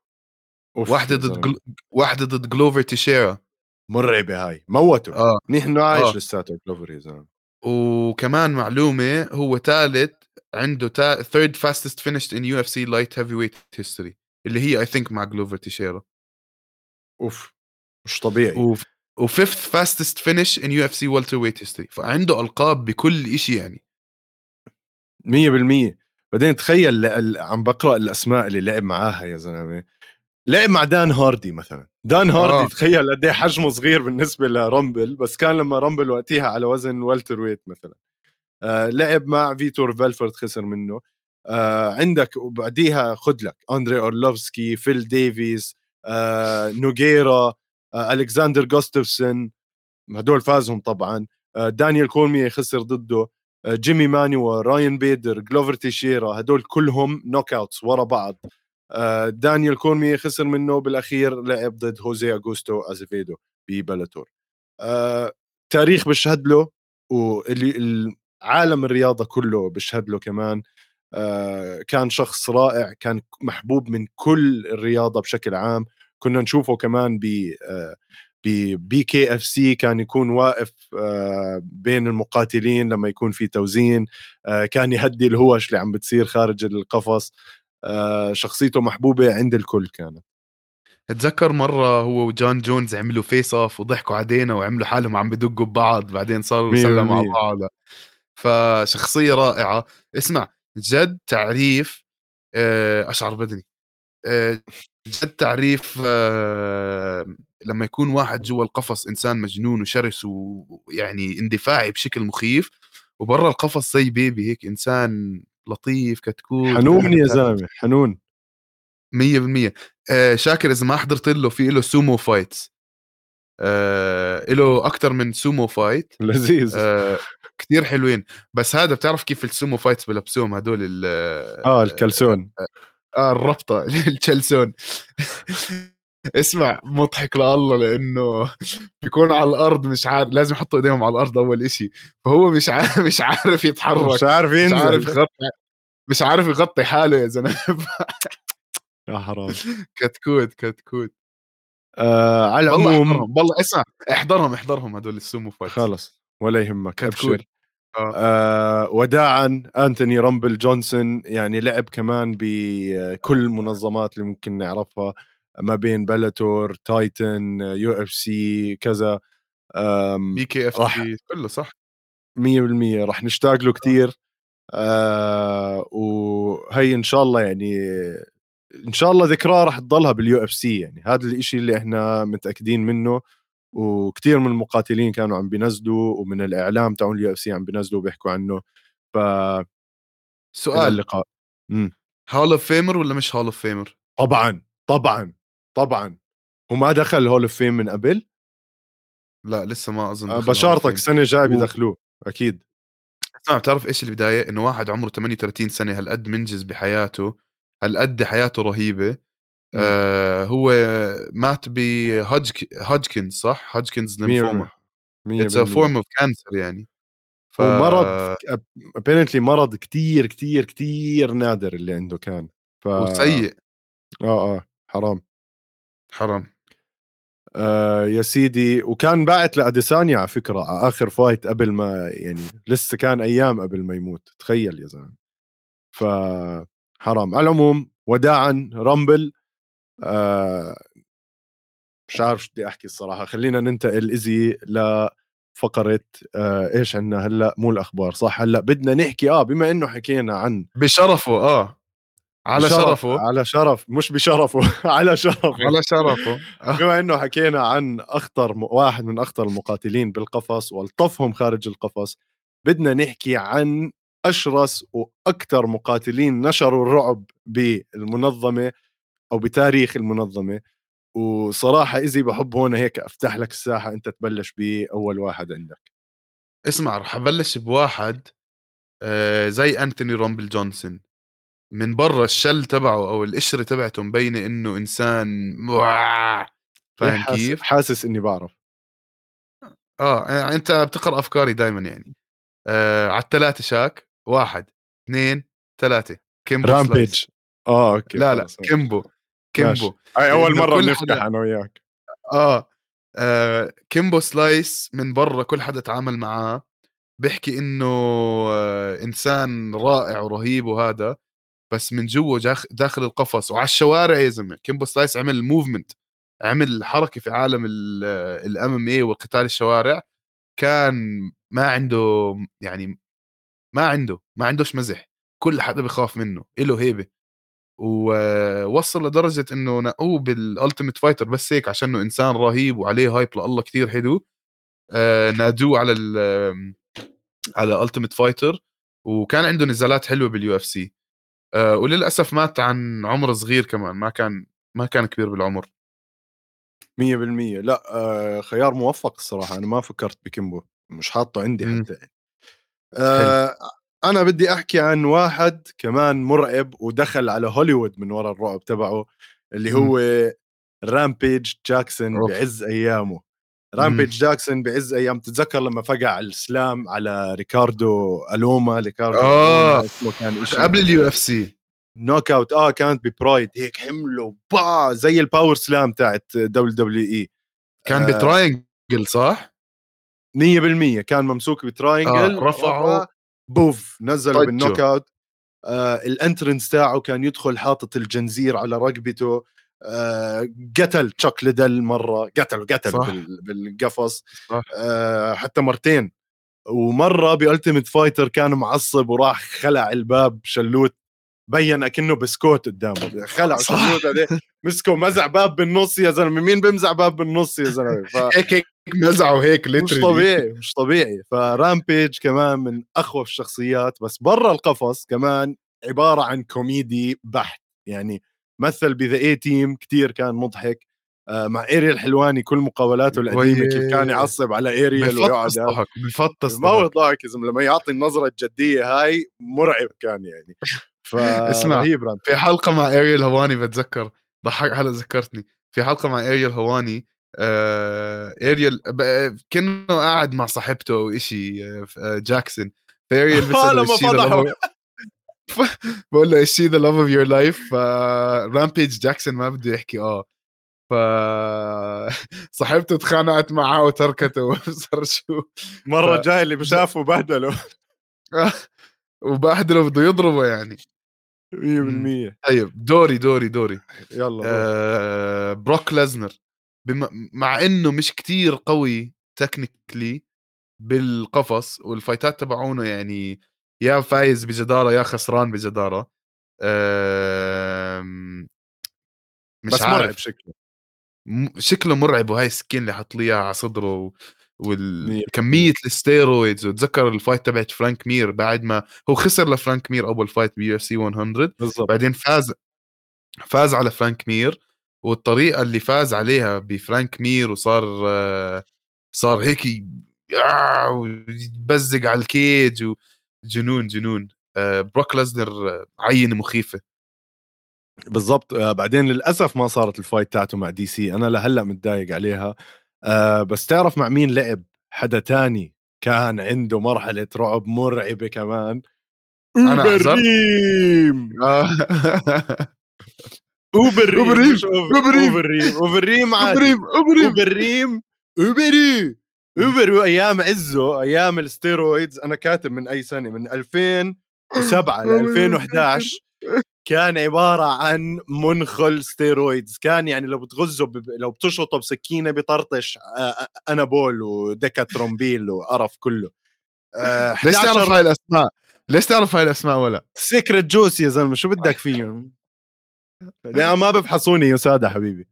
واحدة ضد جل... واحدة ضد جلوفر تيشيرا مرعبة هاي. موته آه. انه عايش آه. لساته جلوفر يا زلمة. وكمان معلومة هو ثالث عنده تا... third fastest finished in UFC light heavyweight history. اللي هي I think مع جلوفر تيشيرا. أوف مش طبيعي. و... و fifth fastest finish in UFC welterweight history فعنده ألقاب بكل شيء يعني. 100% بعدين تخيل عم بقرأ الأسماء اللي لعب معاها يا زلمة. لعب مع دان هاردي مثلا. دان هاردي آه. تخيل قد إيه حجمه صغير بالنسبة لرامبل بس كان لما رامبل وقتها على وزن welterweight مثلا. آه لعب مع فيتور بيلفورت خسر منه. آه عندك وبعديها خذ لك أندري أرلوفسكي فيل ديفيز آه نوغيرا آه ألكساندر جوستافسون هدول فازهم طبعا. آه دانيال كورمييه خسر ضده آه جيمي مانوا راين بيدر جلوفر تيكسيرا هدول كلهم knockouts ورا بعض. آه دانيال كورمييه خسر منه بالاخير لعب ضد هوزي أغوستو أزيفيدو ببلاتور. آه تاريخ بشهد له واللي عالم الرياضة كله بشهد له كمان. كان شخص رائع كان محبوب من كل الرياضة بشكل عام. كنا نشوفه كمان ب آه BKFC كان يكون واقف آه بين المقاتلين لما يكون في توزين آه كان يهدي الهوش اللي عم بتصير خارج القفص. آه شخصيته محبوبة عند الكل كانت. اتذكر مرة هو وجون جونز عملوا face off وضحكوا علينا وعملوا حالهم عم بدقوا ببعض بعدين صاروا يسلموا على. بعض. فشخصية رائعة. اسمع جد تعريف آه، قشعر بدني آه، جد تعريف آه، لما يكون واحد جوا القفص إنسان مجنون وشرس ويعني اندفاعي بشكل مخيف وبرا القفص زي baby هيك إنسان لطيف كتكوت حنون يا زلمة حنون. 100% آه شاكر إذا ما حضرت له في له sumo fights آه له أكثر من sumo fight لذيذ. آه كثير حلوين. بس هذا بتعرف كيف ال sumo fights بلبسوهم هدول ال- آه الكلسون آه الربطة الكلسون اسمع مضحك لله لأنه بيكون على الأرض مش عارف لازم يحطوا إيديهم على الأرض أول إشي. فهو مش عارف مش عارف يتحرك. مش عارف مش عارف ينزل يغطي مش عارف يغطي حاله يا زلمة. يا حرام. كتكوت كتكوت. آه على والله العموم احضرهم. والله اسمع احضرهم احضرهم هدول ال sumo fights. خلص. ولا يهمك. أبشر. آه. آه وداعا أنتوني رامبل جونسون يعني لعب كمان بكل المنظمات اللي ممكن نعرفها ما بين بلاتور تايتن UFC كذا BKF راح- C كله صح؟ 100% رح نشتاق له كثير آه وهي إن شاء الله يعني إن شاء الله ذكراه رح تضلها بال UFC يعني. هذا الإشي اللي إحنا متأكدين منه. وكثير من المقاتلين كانوا عم بينزلوا ومن الإعلام تاعون ال UFC عم بينزلوا وبيحكوا عنه ف سؤال اللقاء. hall of famer ولا مش hall of famer؟ طبعا طبعا طبعا وما دخل hall of fame من قبل لا لسه ما أظن بشارتك. السنة الجايه بيدخلوه أكيد اسمع بتعرف إيش البدايه؟ إنه واحد عمره 38 سنة هالقد منجز بحياته هالقد حياته رهيبة. آه هو مات ب Hodgkin's صح؟ Hodgkin's lymphoma it's a form of cancer يعني. ف... ومرض apparently مرض كتير كتير كتير نادر اللي عنده كان. ف وسيء. آه آه حرام. حرام. آه يا سيدي وكان باعت لأديسانيا على فكرة على آخر فايت قبل ما يعني لسه كان أيام قبل ما يموت. تخيل يا زلمة. ف حرام. على العموم وداعا رامبل آه مش عارف شو بدي أحكي الصراحة. خلينا ننتقل إزي لفقرة آه إيش عندنا هلأ؟ مو الأخبار صح؟ هلأ بدنا نحكي آه بما إنه حكينا عن بشرفه آه. على بشرف- شرفه. على شرف مش بشرفه على شرفه. على شرفه آه. بما إنه حكينا عن أخطر م... واحد من أخطر المقاتلين بالقفص والطفهم خارج القفص بدنا نحكي عن أشرس وأكثر مقاتلين نشروا الرعب بالمنظمة. أو بتاريخ المنظمة وصراحة اذا بحب هون هيك أفتح لك الساحة أنت تبلش باول واحد عندك اسمع رح أبلش بواحد آه زي أنتوني رومبل جونسون من برا ال shell تبعه أو القشرة تبعته مبينة إنه إنسان فاهم حاس... كيف؟ حاسس إني بعرف آه يعني أنت بتقرأ أفكاري دائما يعني آه على الثلاثه شاك واحد اثنين ثلاثة كيمبو رامبيج. آه أوكي لا لا. كيمبو. كيمبو. هاي أول لأنه مرة بنفتح أنا وياك. آه آه كيمبو سلايس من برا كل حدا تعامل معاه بيحكي إنه آه إنسان رائع ورهيب وهذا بس من جوا داخل القفص وعلى الشوارع يا زلمة. كيمبو سلايس عمل movement عمل حركة في عالم ال MMA وقتال الشوارع. كان ما عنده يعني ما عنده ما عندوش مزح. كل حدا بخاف منه له هيبة. ووصل لدرجة إنه نقوه بال Ultimate Fighter بس هيك عشانه إنسان رهيب وعليه hype لله كثير حلو. آه نادوه على ال على Ultimate Fighter وكان عنده نزالات حلوة بال UFC. آه وللأسف مات عن عمر صغير كمان ما كان ما كان كبير بالعمر. 100% لا آه خيار موفق الصراحة أنا ما فكرت بكيمبو مش حاطه عندي. حتى. آه أنا بدي أحكي عن واحد كمان مرعب ودخل على هوليوود من وراء الرعب تبعه اللي. هو رامبيج جاكسون بعز أيامه. رامبيج. جاكسون بعز أيام تتذكر لما فقع ال slam على ريكاردو أرونا؟ ريكاردو آه اسمه كان قبل ال UF C. knockout آه كانت ب Pride هيك حمله با زي ال power slam تاعت WWE. كان آه. ب triangle صح؟ 100% كان ممسوك ب triangle آه رفعه فوق نزله بال knockout آه ال entrance تاعه كان يدخل حاطط الجنزير على رقبته. آه قتل تشاك ليدل مرة قتل قتل صح. بالقفص. صح. آه حتى مرتين. ومرة ب Ultimate Fighter كان معصب وراح خلع الباب شلوت. بين أكنه بسكوت قدامه. خلع شلوت عليه مسكه مزع باب بالنص يا زلمة. مين بمزع باب بالنص يا زلمة؟ ف... هيك هيك مش طبيعي مش طبيعي. فرامبيج كمان من أخوف الشخصيات بس برا القفص كمان عبارة عن كوميدي بحت. يعني مثل ب The A-Team كثير كان مضحك. آه، مع اريال حلواني كل مقابلاته القديمة كيف كان يعصب على اريال ويقعد. بفطس ما ضحك يا زلمه لما يعطي النظرة الجدية هاي مرعب كان يعني. ف اسمع في حلقة مع اريال حلواني بتذكر ضحك هلا ذكرتني. في حلقة مع اريال حلواني آه اريال كأنه قاعد مع صاحبته أو شيء آه جاكسون فاريال بيسأله بقول له إيش the love of your life رامبيج جاكسون ما بده يحكي آه. ف صاحبته تخانقت معه وتركته وصار شو مرة ف... جاي اللي بشافه بهدله وبهدله. بده يضربه يعني. 100% طيب دوري دوري دوري. يلا آه بروك ليزنر بم... مع إنه مش كتير قوي technically بالقفص والفايتات تبعونه يعني يا فايز بجدارة يا خسران بجدارة مش بس عارف. مرعب شكله شكله مرعب وهاي السكين اللي حط لي على صدره وكميه ال steroids وتذكر ال fight تبعت فرانك مير بعد ما هو خسر لفرانك مير أول fight ب UFC 100 بالزبط. بعدين فاز فاز على فرانك مير والطريقة اللي فاز عليها بفرانك مير وصار صار هيك يبزق على ال cage وجنون جنون بروك لازنر عينة مخيفة. بالضبط. آه، بعدين للأسف ما صارت ال fight تاعته مع DC. أنا لهلأ متضايق عليها. آه بس تعرف مع مين لعب؟ حدا تاني كان عنده مرحلة رعب مرعبة كمان. أنا اوبر ريم اوبر ريم اوبر ريم اوبر ريم اوبر ريم اوبر ريم اوبر ريم اوبر أيام عزه أيام ال steroids. أنا كاتب من أي سنة؟ من 2007 ل 2011 كان عبارة عن منخل steroids. كان يعني لو بتغزه ب... لو بتشرطه بسكينة بيطرطش آه، آه، Dianabol و deca trenbolone وقرف كله. آه، ليش تعرف هاي الأسماء؟ ليش تعرف هاي الأسماء ولا؟ secret juice يا زلمة شو بدك فيهم؟ لا ما بفحصوني يا سادة حبيبي.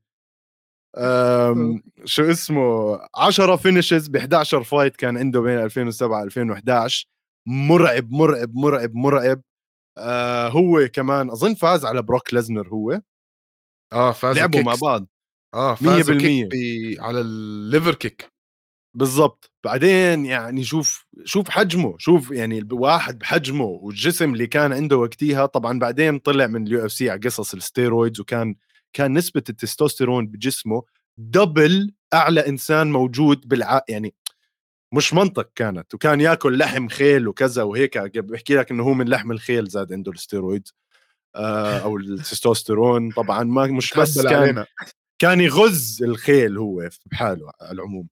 شو اسمه 10 finishes ب 11 fight كان عنده بين 2007 2011 مرعب مرعب مرعب مرعب. آه هو كمان أظن فاز على بروك ليزنر هو. آه فاز لعبوا مع بعض. آه فاز 100% على ال liver kick بالضبط. بعدين يعني شوف شوف حجمه شوف يعني الواحد بحجمه والجسم اللي كان عنده وقتها طبعا بعدين طلع من ال UFC على قصص ال steroids وكان كان نسبة التستوستيرون بجسمه double أعلى إنسان موجود بالع يعني مش منطق كانت. وكان ياكل لحم خيل وكذا وهيك. بحكي لك إنه هو من لحم الخيل زاد عنده الستيرويد آه أو التستوستيرون. طبعا ما مش بس كان كان يغز الخيل هو بحاله على العموم.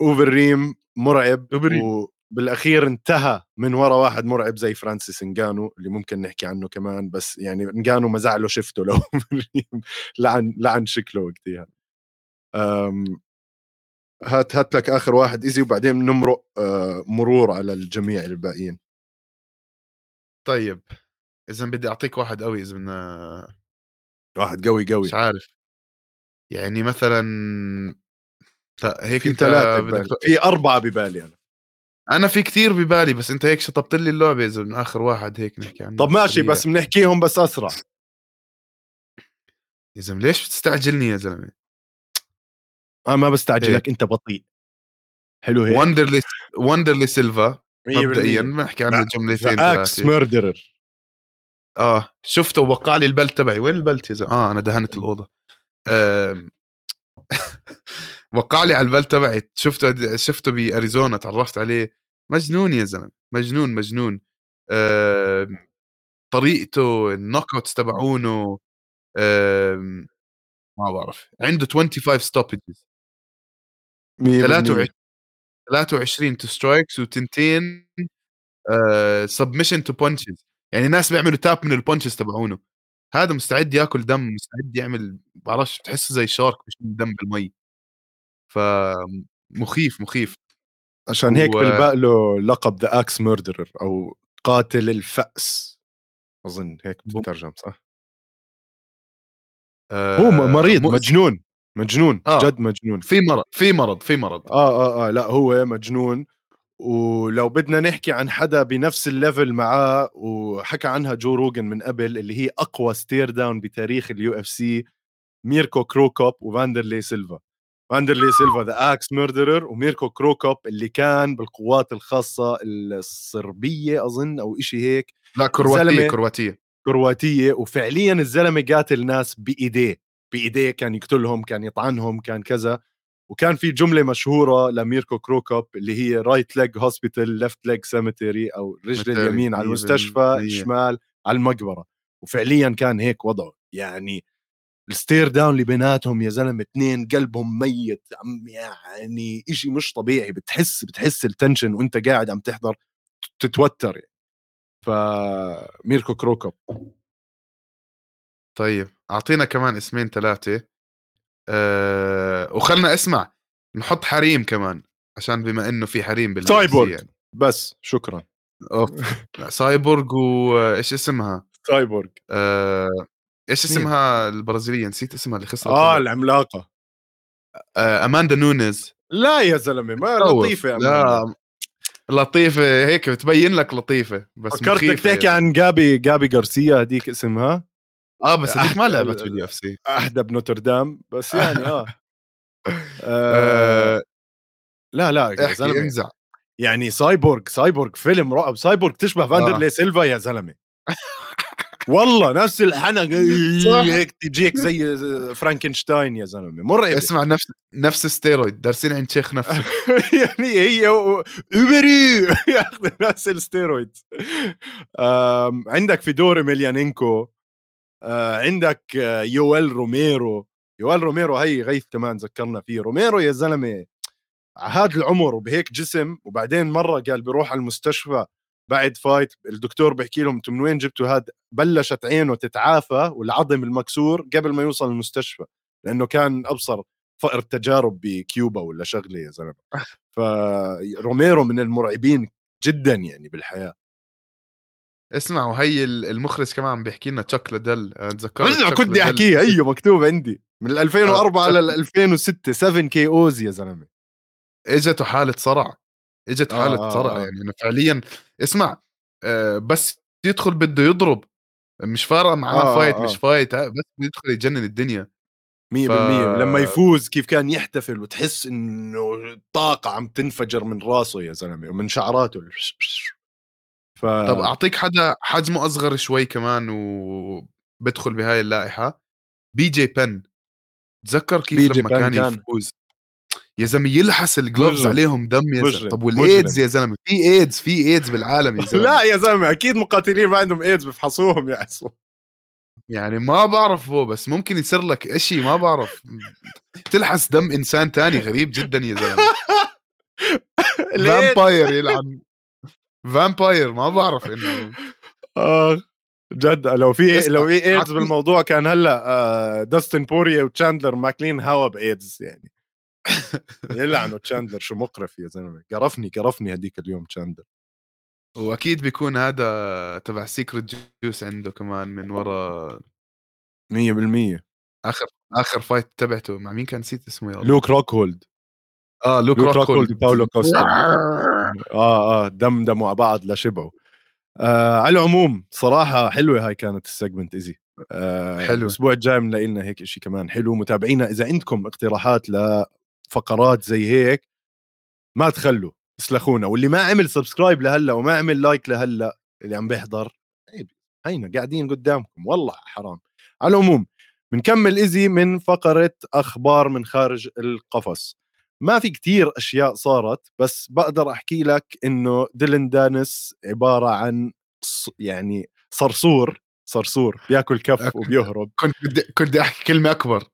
اوفرريم مرعب أوفرريم. وبالأخير انتهى من ورا واحد مرعب زي فرانسيس انجانو اللي ممكن نحكي عنه كمان بس يعني انجانو ما زعله شفته لو لعن لعن شكله وقتها. هات هات لك آخر واحد easy وبعدين نمرق آه، مرور على الجميع الباقيين. طيب اذا بدي أعطيك واحد قوي إذا بدنا واحد قوي قوي. مش عارف. يعني مثلا هيك في ثلاثة ببالي. في أربعة ببالي أنا. أنا في كثير ببالي بس أنت هيك شطبت لي اللعبة إذا من آخر واحد هيك نحكي عنه. طب ماشي بس بنحكيهم بس أسرع. يا زلمة ليش بتستعجلني يا زلمة؟ أنا ما بستعجلك أنت بطيء. حلو هيك. وندرلي وندرلي سيلفا مبدئيا بنحكي عنه جملتين Axe Murderer آه شفته ووقع لي ال belt تبعي. وين ال belt يا زلمة؟ آه أنا دهنت الأوضة. آه وقع لي على ال belt تبعي. شفته شفته بأريزونا تعرفت عليه. مجنون يا زلمة مجنون مجنون. آه طريقته ال knockouts تبعونه. آه ما بعرف. عنده 25 stoppages 23 23 to strikes وتنتين submission to punches يعني ناس بيعملوا tap من ال punches تبعونه. هذا مستعد ياكل دم مستعد يعمل بعرفش بتحسه زي shark شم دم بالمي. فمخيف مخيف. عشان هيك و... بالباق له لقب The Axe Murderer أو قاتل الفأس. أظن هيك بتترجم صح؟ آه هو مريض مؤس... مجنون مجنون آه. جد مجنون. في مرض في مرض في مرض. آه آه آه لأ هو مجنون. ولو بدنا نحكي عن حدا بنفس ال level معاه وحكى عنها جو روجن من قبل اللي هي أقوى stare down بتاريخ ال UFC ميركو كروكوب وفاندرلي سيلفا. فاندرلي سيلفا The Axe Murderer وميركو كروكوب اللي كان بالقوات الخاصة الصربية أظن أو إشي هيك. لا كرواتية كرواتية. كرواتية وفعليا الزلمة قاتل ناس بإيديه. بإيديه كان يقتلهم كان يطعنهم كان كذا. وكان في جملة مشهورة لميركو كروكوب اللي هي right leg hospital left leg cemetery أو رجل اليمين على المستشفى الشمال على المقبرة. وفعليا كان هيك وضعه. يعني ال stare down اللي بيناتهم يا زلمة اثنين قلبهم ميت عم يعني إشي مش طبيعي بتحس بتحس ال tension وأنت قاعد عم تحضر تتوتر يعني. فميركو كروكوب طيب أعطينا كمان اسمين ثلاثة أه وخلنا اسمع نحط حريم كمان عشان بما إنه في حريم بال سايبورغ يعني. بس شكرا أوف. سايبورغ وايش اسمها؟ سايبورغ أه... إيش اسمها البرازيلية؟ نسيت اسمها اللي خسرت آه العملاقة. آه أماندا نونيز. لا يا زلمة ما لطيفة لا لطيفة هيك بتبين لك لطيفة بس فكرتك تحكي يعني. عن جابي جابي غارسيا هذيك اسمها؟ آه بس هذيك ما لعبت باليو إف سي. أحدى بنوتردام بس يعني آه, آه لا لا يا زلمة انزع. يعني سايبورغ سايبورغ فيلم رعب سايبورغ تشبه فاندرلي آه. سيلفا يا زلمة. والله نفس الحنق هيك تجيك زي فرانكنشتاين يا زلمة. مرعب. اسمع نفس نفس ستيرويد دارسين عند شيخ نفسه يعني هي اوبري ياخذ نفس الستيرويد. عندك فيدور إميليانينكو آه، عندك يويل روميرو. يويل روميرو هي غيث كمان ذكرنا فيه. روميرو يا زلمة هذا العمر وبهيك جسم وبعدين مرة قال بيروح على المستشفى بعد fight الدكتور بيحكي لهم أنتم من وين جبتوا هذا بلشت عينه تتعافى والعظم المكسور قبل ما يوصل المستشفى لأنه كان أبصر فقر تجارب بكيوبا ولا شغلة يا زلمة. فروميرو من المرعبين جدا يعني بالحياة. اسمع وهي المخرج كمان بيحكي لنا تشاك لدل تذكرت كنت بدي احكيها أيوه مكتوب عندي. من 2004 ل 2006 7 KOs يا زلمة. إجته حالة صرع. إجت حالة آه صرع آه. يعني فعليا اسمع آه بس يدخل بده يضرب. مش فارقة معاه آه fight آه. مش fight آه، بس يدخل يجنن الدنيا. 100% ف... لما يفوز كيف كان يحتفل وتحس إنه طاقه عم تنفجر من راسه يا زلمة ومن شعراته. ف... طب أعطيك حدا حجمه أصغر شوي كمان وبدخل بهاي اللائحة. بي جي بين. تذكر كيف لما كان, كان. يفوز؟ يا زلمة يلحس ال gloves عليهم دم يا زلمة. طب والايدز يا زلمة؟ في ايدز في ايدز بالعالم يا زلمة. لا يا زلمة أكيد مقاتلين ما عندهم ايدز بفحصوهم يا عصو يعني ما بعرف هو بس ممكن يصير لك إشي ما بعرف. تلحس دم إنسان تاني غريب جدا يا زلمة. vampire يلعن. vampire ما بعرف إنه. آه جد. لو في لو في ايدز بالموضوع كان هلأ آه داستن بورييه وتشاندلر آكلين هوا بايدز يعني. يلعنوا تشاندلر؟ شو مقرف يا زلمة؟ قرفني قرفني هديك اليوم تشاندلر. وأكيد بيكون هذا تبع secret juice عنده كمان من ورا 100% آخر آخر fight تبعته مع مين كان نسيت اسمه يا لوك روكهولد. آه لوك, لوك روكهولد باولو كوستا. آه آه دمدموا على بعض لشبعوا آه على العموم صراحة حلوة هاي كانت ال segment easy آه حلو الأسبوع الجاي بنلاقي لنا هيك شيء كمان حلو. متابعينا إذا عندكم اقتراحات لفقرات زي هيك ما تخلوا اسلخونا. واللي ما عمل subscribe لهلأ وما عمل like لهلأ اللي عم بيحضر هينا قاعدين قدامكم والله حرام. على العموم بنكمل ايزي من فقرة أخبار من خارج القفص. ما في كتير أشياء صارت بس بقدر أحكي لك إنه ديلن دانس عبارة عن يعني صرصور صرصور بياكل كف وبيهرب. كنت بدي كنت بدي أحكي كلمة أكبر.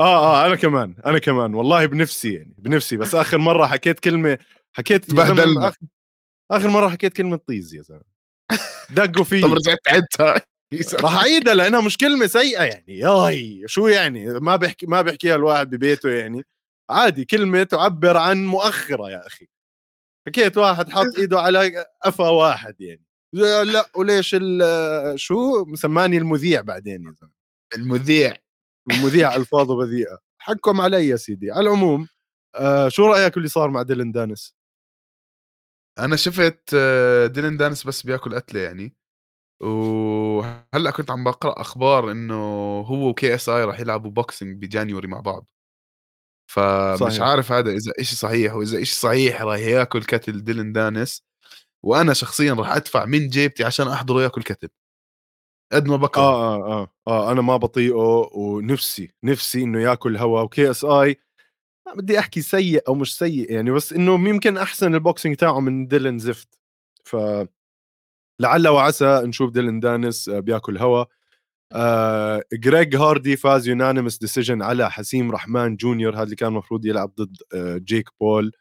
آه آه أنا كمان أنا كمان والله بنفسي يعني بنفسي. بس آخر مرة حكيت كلمة حكيت آخر, آخر مرة حكيت كلمة طيز يا زلمة. دقوا فيه طب رجعت عدتها. راح أعيدها لأنها مش كلمة سيئة يعني. ياي شو يعني؟ ما بحكي ما بيحكيها الواحد ببيته يعني. عادي كلمة تعبر عن مؤخرة يا أخي. حكيت واحد حط إيده على قفا واحد يعني. لا وليش شو؟ مسماني المذيع بعدين يا زلمة. المذيع. المذيع الفاظه بذيئة. حكم علي يا سيدي. على العموم آه شو رأيك اللي صار مع ديلن دانيس؟ أنا شفت آه، ديلن دانيس بس بياكل قتله يعني. وهلأ كنت عم بقرأ أخبار إنه هو و KSI راح يلعبوا boxing ب January مع بعض. فمش صحيح. عارف هذا إذا إشي صحيح وإذا إشي صحيح راح ياكل كتل ديلن دانيس. وأنا شخصيا راح أدفع من جيبتي عشان أحضره ياكل كتل. قد ما بكره. آه آه آه آه أنا ما بطيقه ونفسي نفسي إنه ياكل هوا و KSI بدي أحكي سيء أو مش سيء يعني بس إنه يمكن أحسن ال boxing تاعه من ديلن زفت ف لعل وعسى نشوف ديلن دانيس آه، بياكل هوا. آه جريج هاردي فاز unanimous decision على حسيم رحمن جونيور هذا اللي كان المفروض يلعب ضد آه جيك بول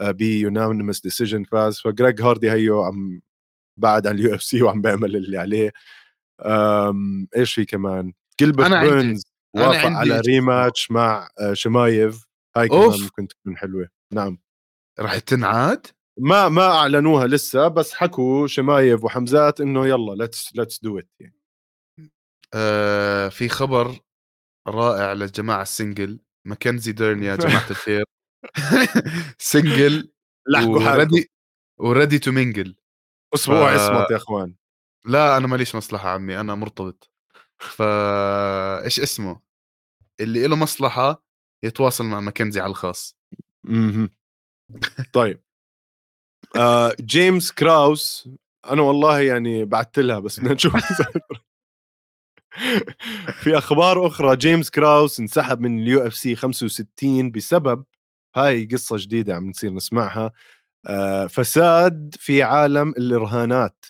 آه ب unanimous decision فاز. فجريج هاردي هيو عم بعد عن ال UFC وعم بيعمل اللي عليه. إيش في كمان؟ جلبرت بيرنز وافق على rematch مع آه شمايف. هاي كمان أوف. ممكن تكون حلوة. نعم. راح تنعاد؟ ما ما أعلنوها لسه بس حكوا شمايف وحمزات إنه يلا let's let's do it يعني. آه في خبر رائع للجماعة ال single. ماكنزي ديرن يا جماعة الخير. single و ready و ready to mingle أسبوع. اسمط يا أخوان. لا أنا ماليش مصلحة عمي أنا مرتبط. فا إيش اسمه؟ اللي له مصلحة يتواصل مع ماكنزي على الخاص. أها طيب. آه جيمس كراوس أنا والله يعني بعثت لها بس بدنا نشوف في أخبار أخرى جيمس كراوس انسحب من ال UFC 65 بسبب هاي قصة جديدة عم نصير نسمعها آه فساد في عالم الرهانات.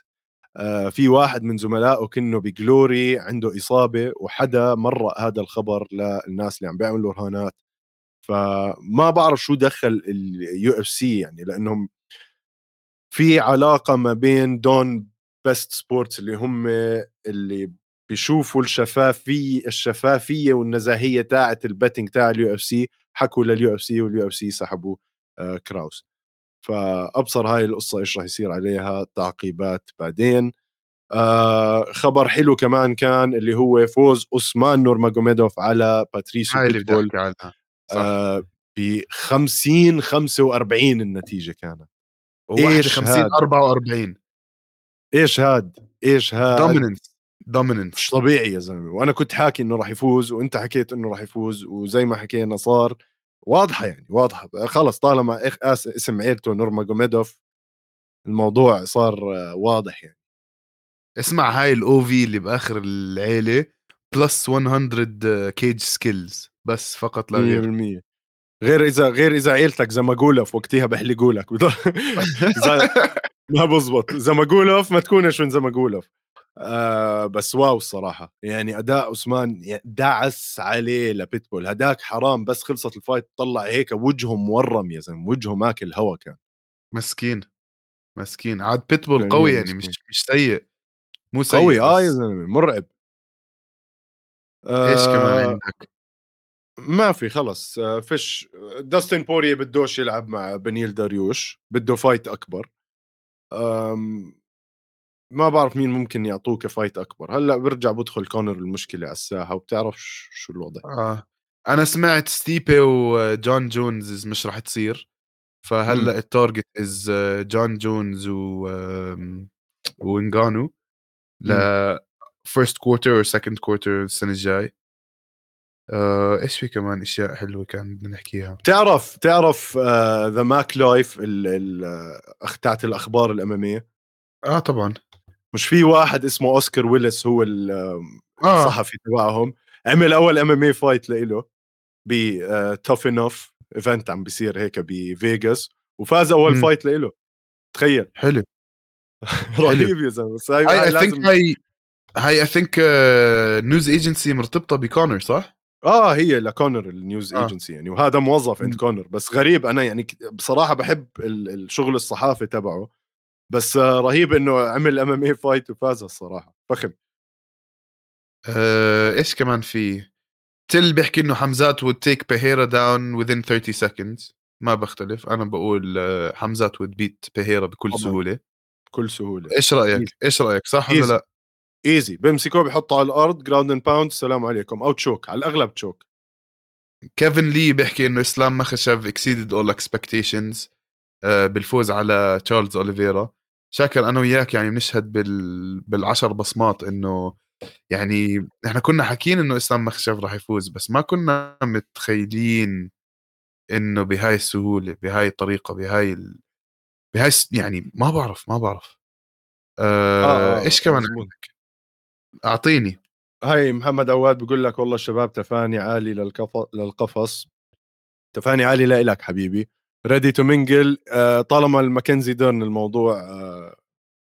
في واحد من زملائه كنه ب injury عنده إصابة وحدا مرق هذا الخبر للناس اللي عم بيعملوا رهانات فما بعرف شو دخل ال UFC يعني لأنهم في علاقة ما بين دون بيست سبورتس اللي هم اللي بيشوفوا الشفافيه الشفافية والنزاهية تاعت ال betting تاع ال UFC حكوا لل UFC وال UFC سحبوا آه كراوس. فأبصر هاي القصة إيش راح يصير عليها تعقيبات بعدين. آه خبر حلو كمان كان اللي هو فوز أوسمان نورماجوميدوف على باتريسيو هاي اللي بدي أحكي عنها آه ب 50 45 النتيجة كانت. إيش 50 44 إيش هاد؟ إيش هاد؟ dominance dominance مش طبيعي يا زلمة. وأنا كنت حاكي إنه راح يفوز وأنت حكيت إنه راح يفوز وزي ما حكينا صار واضحة يعني واضحة. خلص طالما اسم عيلته نورما جوميدوف الموضوع صار واضح يعني. اسمع هاي ال OV اللي بآخر العيلة plus 100 cage skills بس فقط لا غير. 100% غير إذا غير إذا عيلتك زمجولف وقتها بحلقوا لك ما بزبط. زمجولف ما تكونش من زمجولف آه بس wow الصراحة. يعني أداء عثمان دعس عليه لبيتبول هداك حرام بس خلصت ال fight طلع هيك وجهه مورم يا زلمة وجهه ماكل هوا كان. مسكين مسكين. عاد بيتبول قوي يعني مش مش سيء. مو سيء قوي آه يا زلمة مرعب. آه إيش كمان آه، عندك؟ ما في خلص. آه، فيش. داستن بوري بدوش يلعب مع بنيل داريوش بده fight أكبر. ما بعرف مين ممكن يعطوه ك fight أكبر. هلأ برجع بدخل كونر المشكلة على الساحة وبتعرف شو الوضع. آه. أنا سمعت ستيبي وجون جونز مش راح تصير. فهلأ ال target is جون جونز و وينغانو ل first quarter أو second quarter السنة الجاي. آه، إيش في كمان أشياء حلوة كان بدنا نحكيها؟ تعرف تعرف The Mac Life تاعت الأخبار ال MMA آه طبعا. مش في واحد اسمه أوسكار ويلس هو آه. الصحفي آه. تبعهم عمل أول MMA fight لإله ب Tuff-N-Uff event عم بيصير هيك بفيغاس وفاز أول م. فايت لإله تخيل حلو رهيب يا زلمة بس هاي I think هاي هاي I think news agency مرتبطة بكونر صح؟ آه هي لكونر ال news آه. ايجنسي يعني وهذا موظف عند كونر بس غريب أنا يعني بصراحة بحب الشغل الصحافي تبعه بس رهيب إنه عمل MMA fight وفاز الصراحة. فخم. آه، إيش كمان في؟ تل بيحكي إنه حمزات would take بهيرا down within 30 seconds. ما بختلف. أنا بقول آه، حمزات would beat بهيرا بكل طبعا. سهولة. بكل سهولة. إيش رأيك؟ easy. إيش رأيك؟ صح ولا لا؟ easy بيمسكوه بيحطه على الأرض. ground and pound السلام عليكم. أو choke على الأغلب choke كيفن لي بيحكي إنه إسلام exceeded all expectations آه، بالفوز على تشارلز أوليفيرا. شاكر أنا وياك يعني بنشهد بال... بالعشر بصمات إنه يعني إحنا كنا حاكيين إنه إسلام مخشف راح يفوز بس ما كنا متخيلين إنه بهاي السهولة بهاي الطريقة بهاي ال... بهاي يعني ما بعرف ما بعرف. آه, آه, آه إيش كمان عندك؟ أعطيني. هاي محمد عواد بقول لك والله الشباب تفاني عالي للقفص للقفص. تفاني عالي لك حبيبي. ready to mingle طالما الماكنزي ديرن الموضوع آه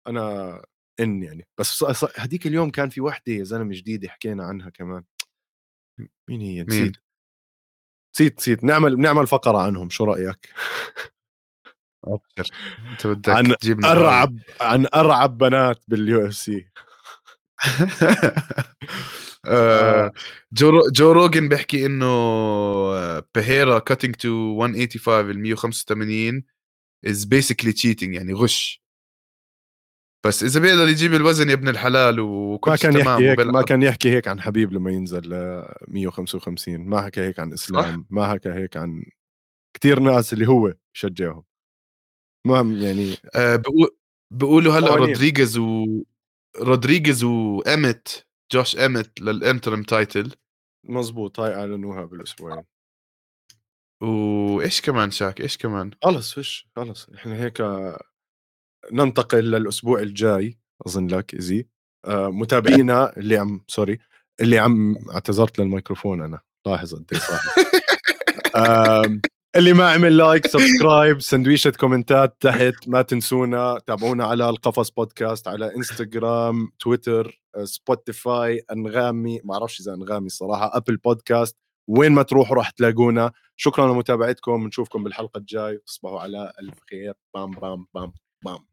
أنا in يعني. بس هديك اليوم كان في وحدة يا زلمة جديدة حكينا عنها كمان. مين هي؟ نسيت. نسيت نسيت. نعمل نعمل فقرة عنهم شو رأيك؟ أنت بدك عن أرعب عن أرعب بنات بال UFC جو جو روجن بيحكي إنه بهيرا cutting to 185 ال 185 is basically cheating يعني غش. بس إذا بيقدر يجيب الوزن يا ابن الحلال وكل ما كان يحكي هيك ما كان يحكي هيك عن حبيب لما ينزل ل 155 ما حكى هيك عن إسلام صح؟ ما حكى هيك عن كثير ناس اللي هو بشجعهم المهم يعني آه بيقولوا هلأ رودريغيز و رودريغيز وامت جوش امت لل interim title. مزبوط هاي أعلنوها بالاسبوعين وإيش كمان شاك؟ إيش كمان؟ خلص فيش خلص. إحنا هيك ننتقل للأسبوع الجاي أظن لك easy آه متابعينا اللي عم sorry اللي عم اعتذرت للميكروفون أنا. لاحظ انت صح اللي ما عمل like subscribe سندويشة كومنتات تحت ما تنسونا تابعونا على القفص بودكاست على إنستغرام تويتر سبوتيفاي أنغامي ما أعرفش إذا أنغامي الصراحه أبل بودكاست. وين ما تروحوا راح تلاقونا. شكرا لمتابعتكم نشوفكم بالحلقة الجاي تصبحوا على الف خير بام بام بام بام.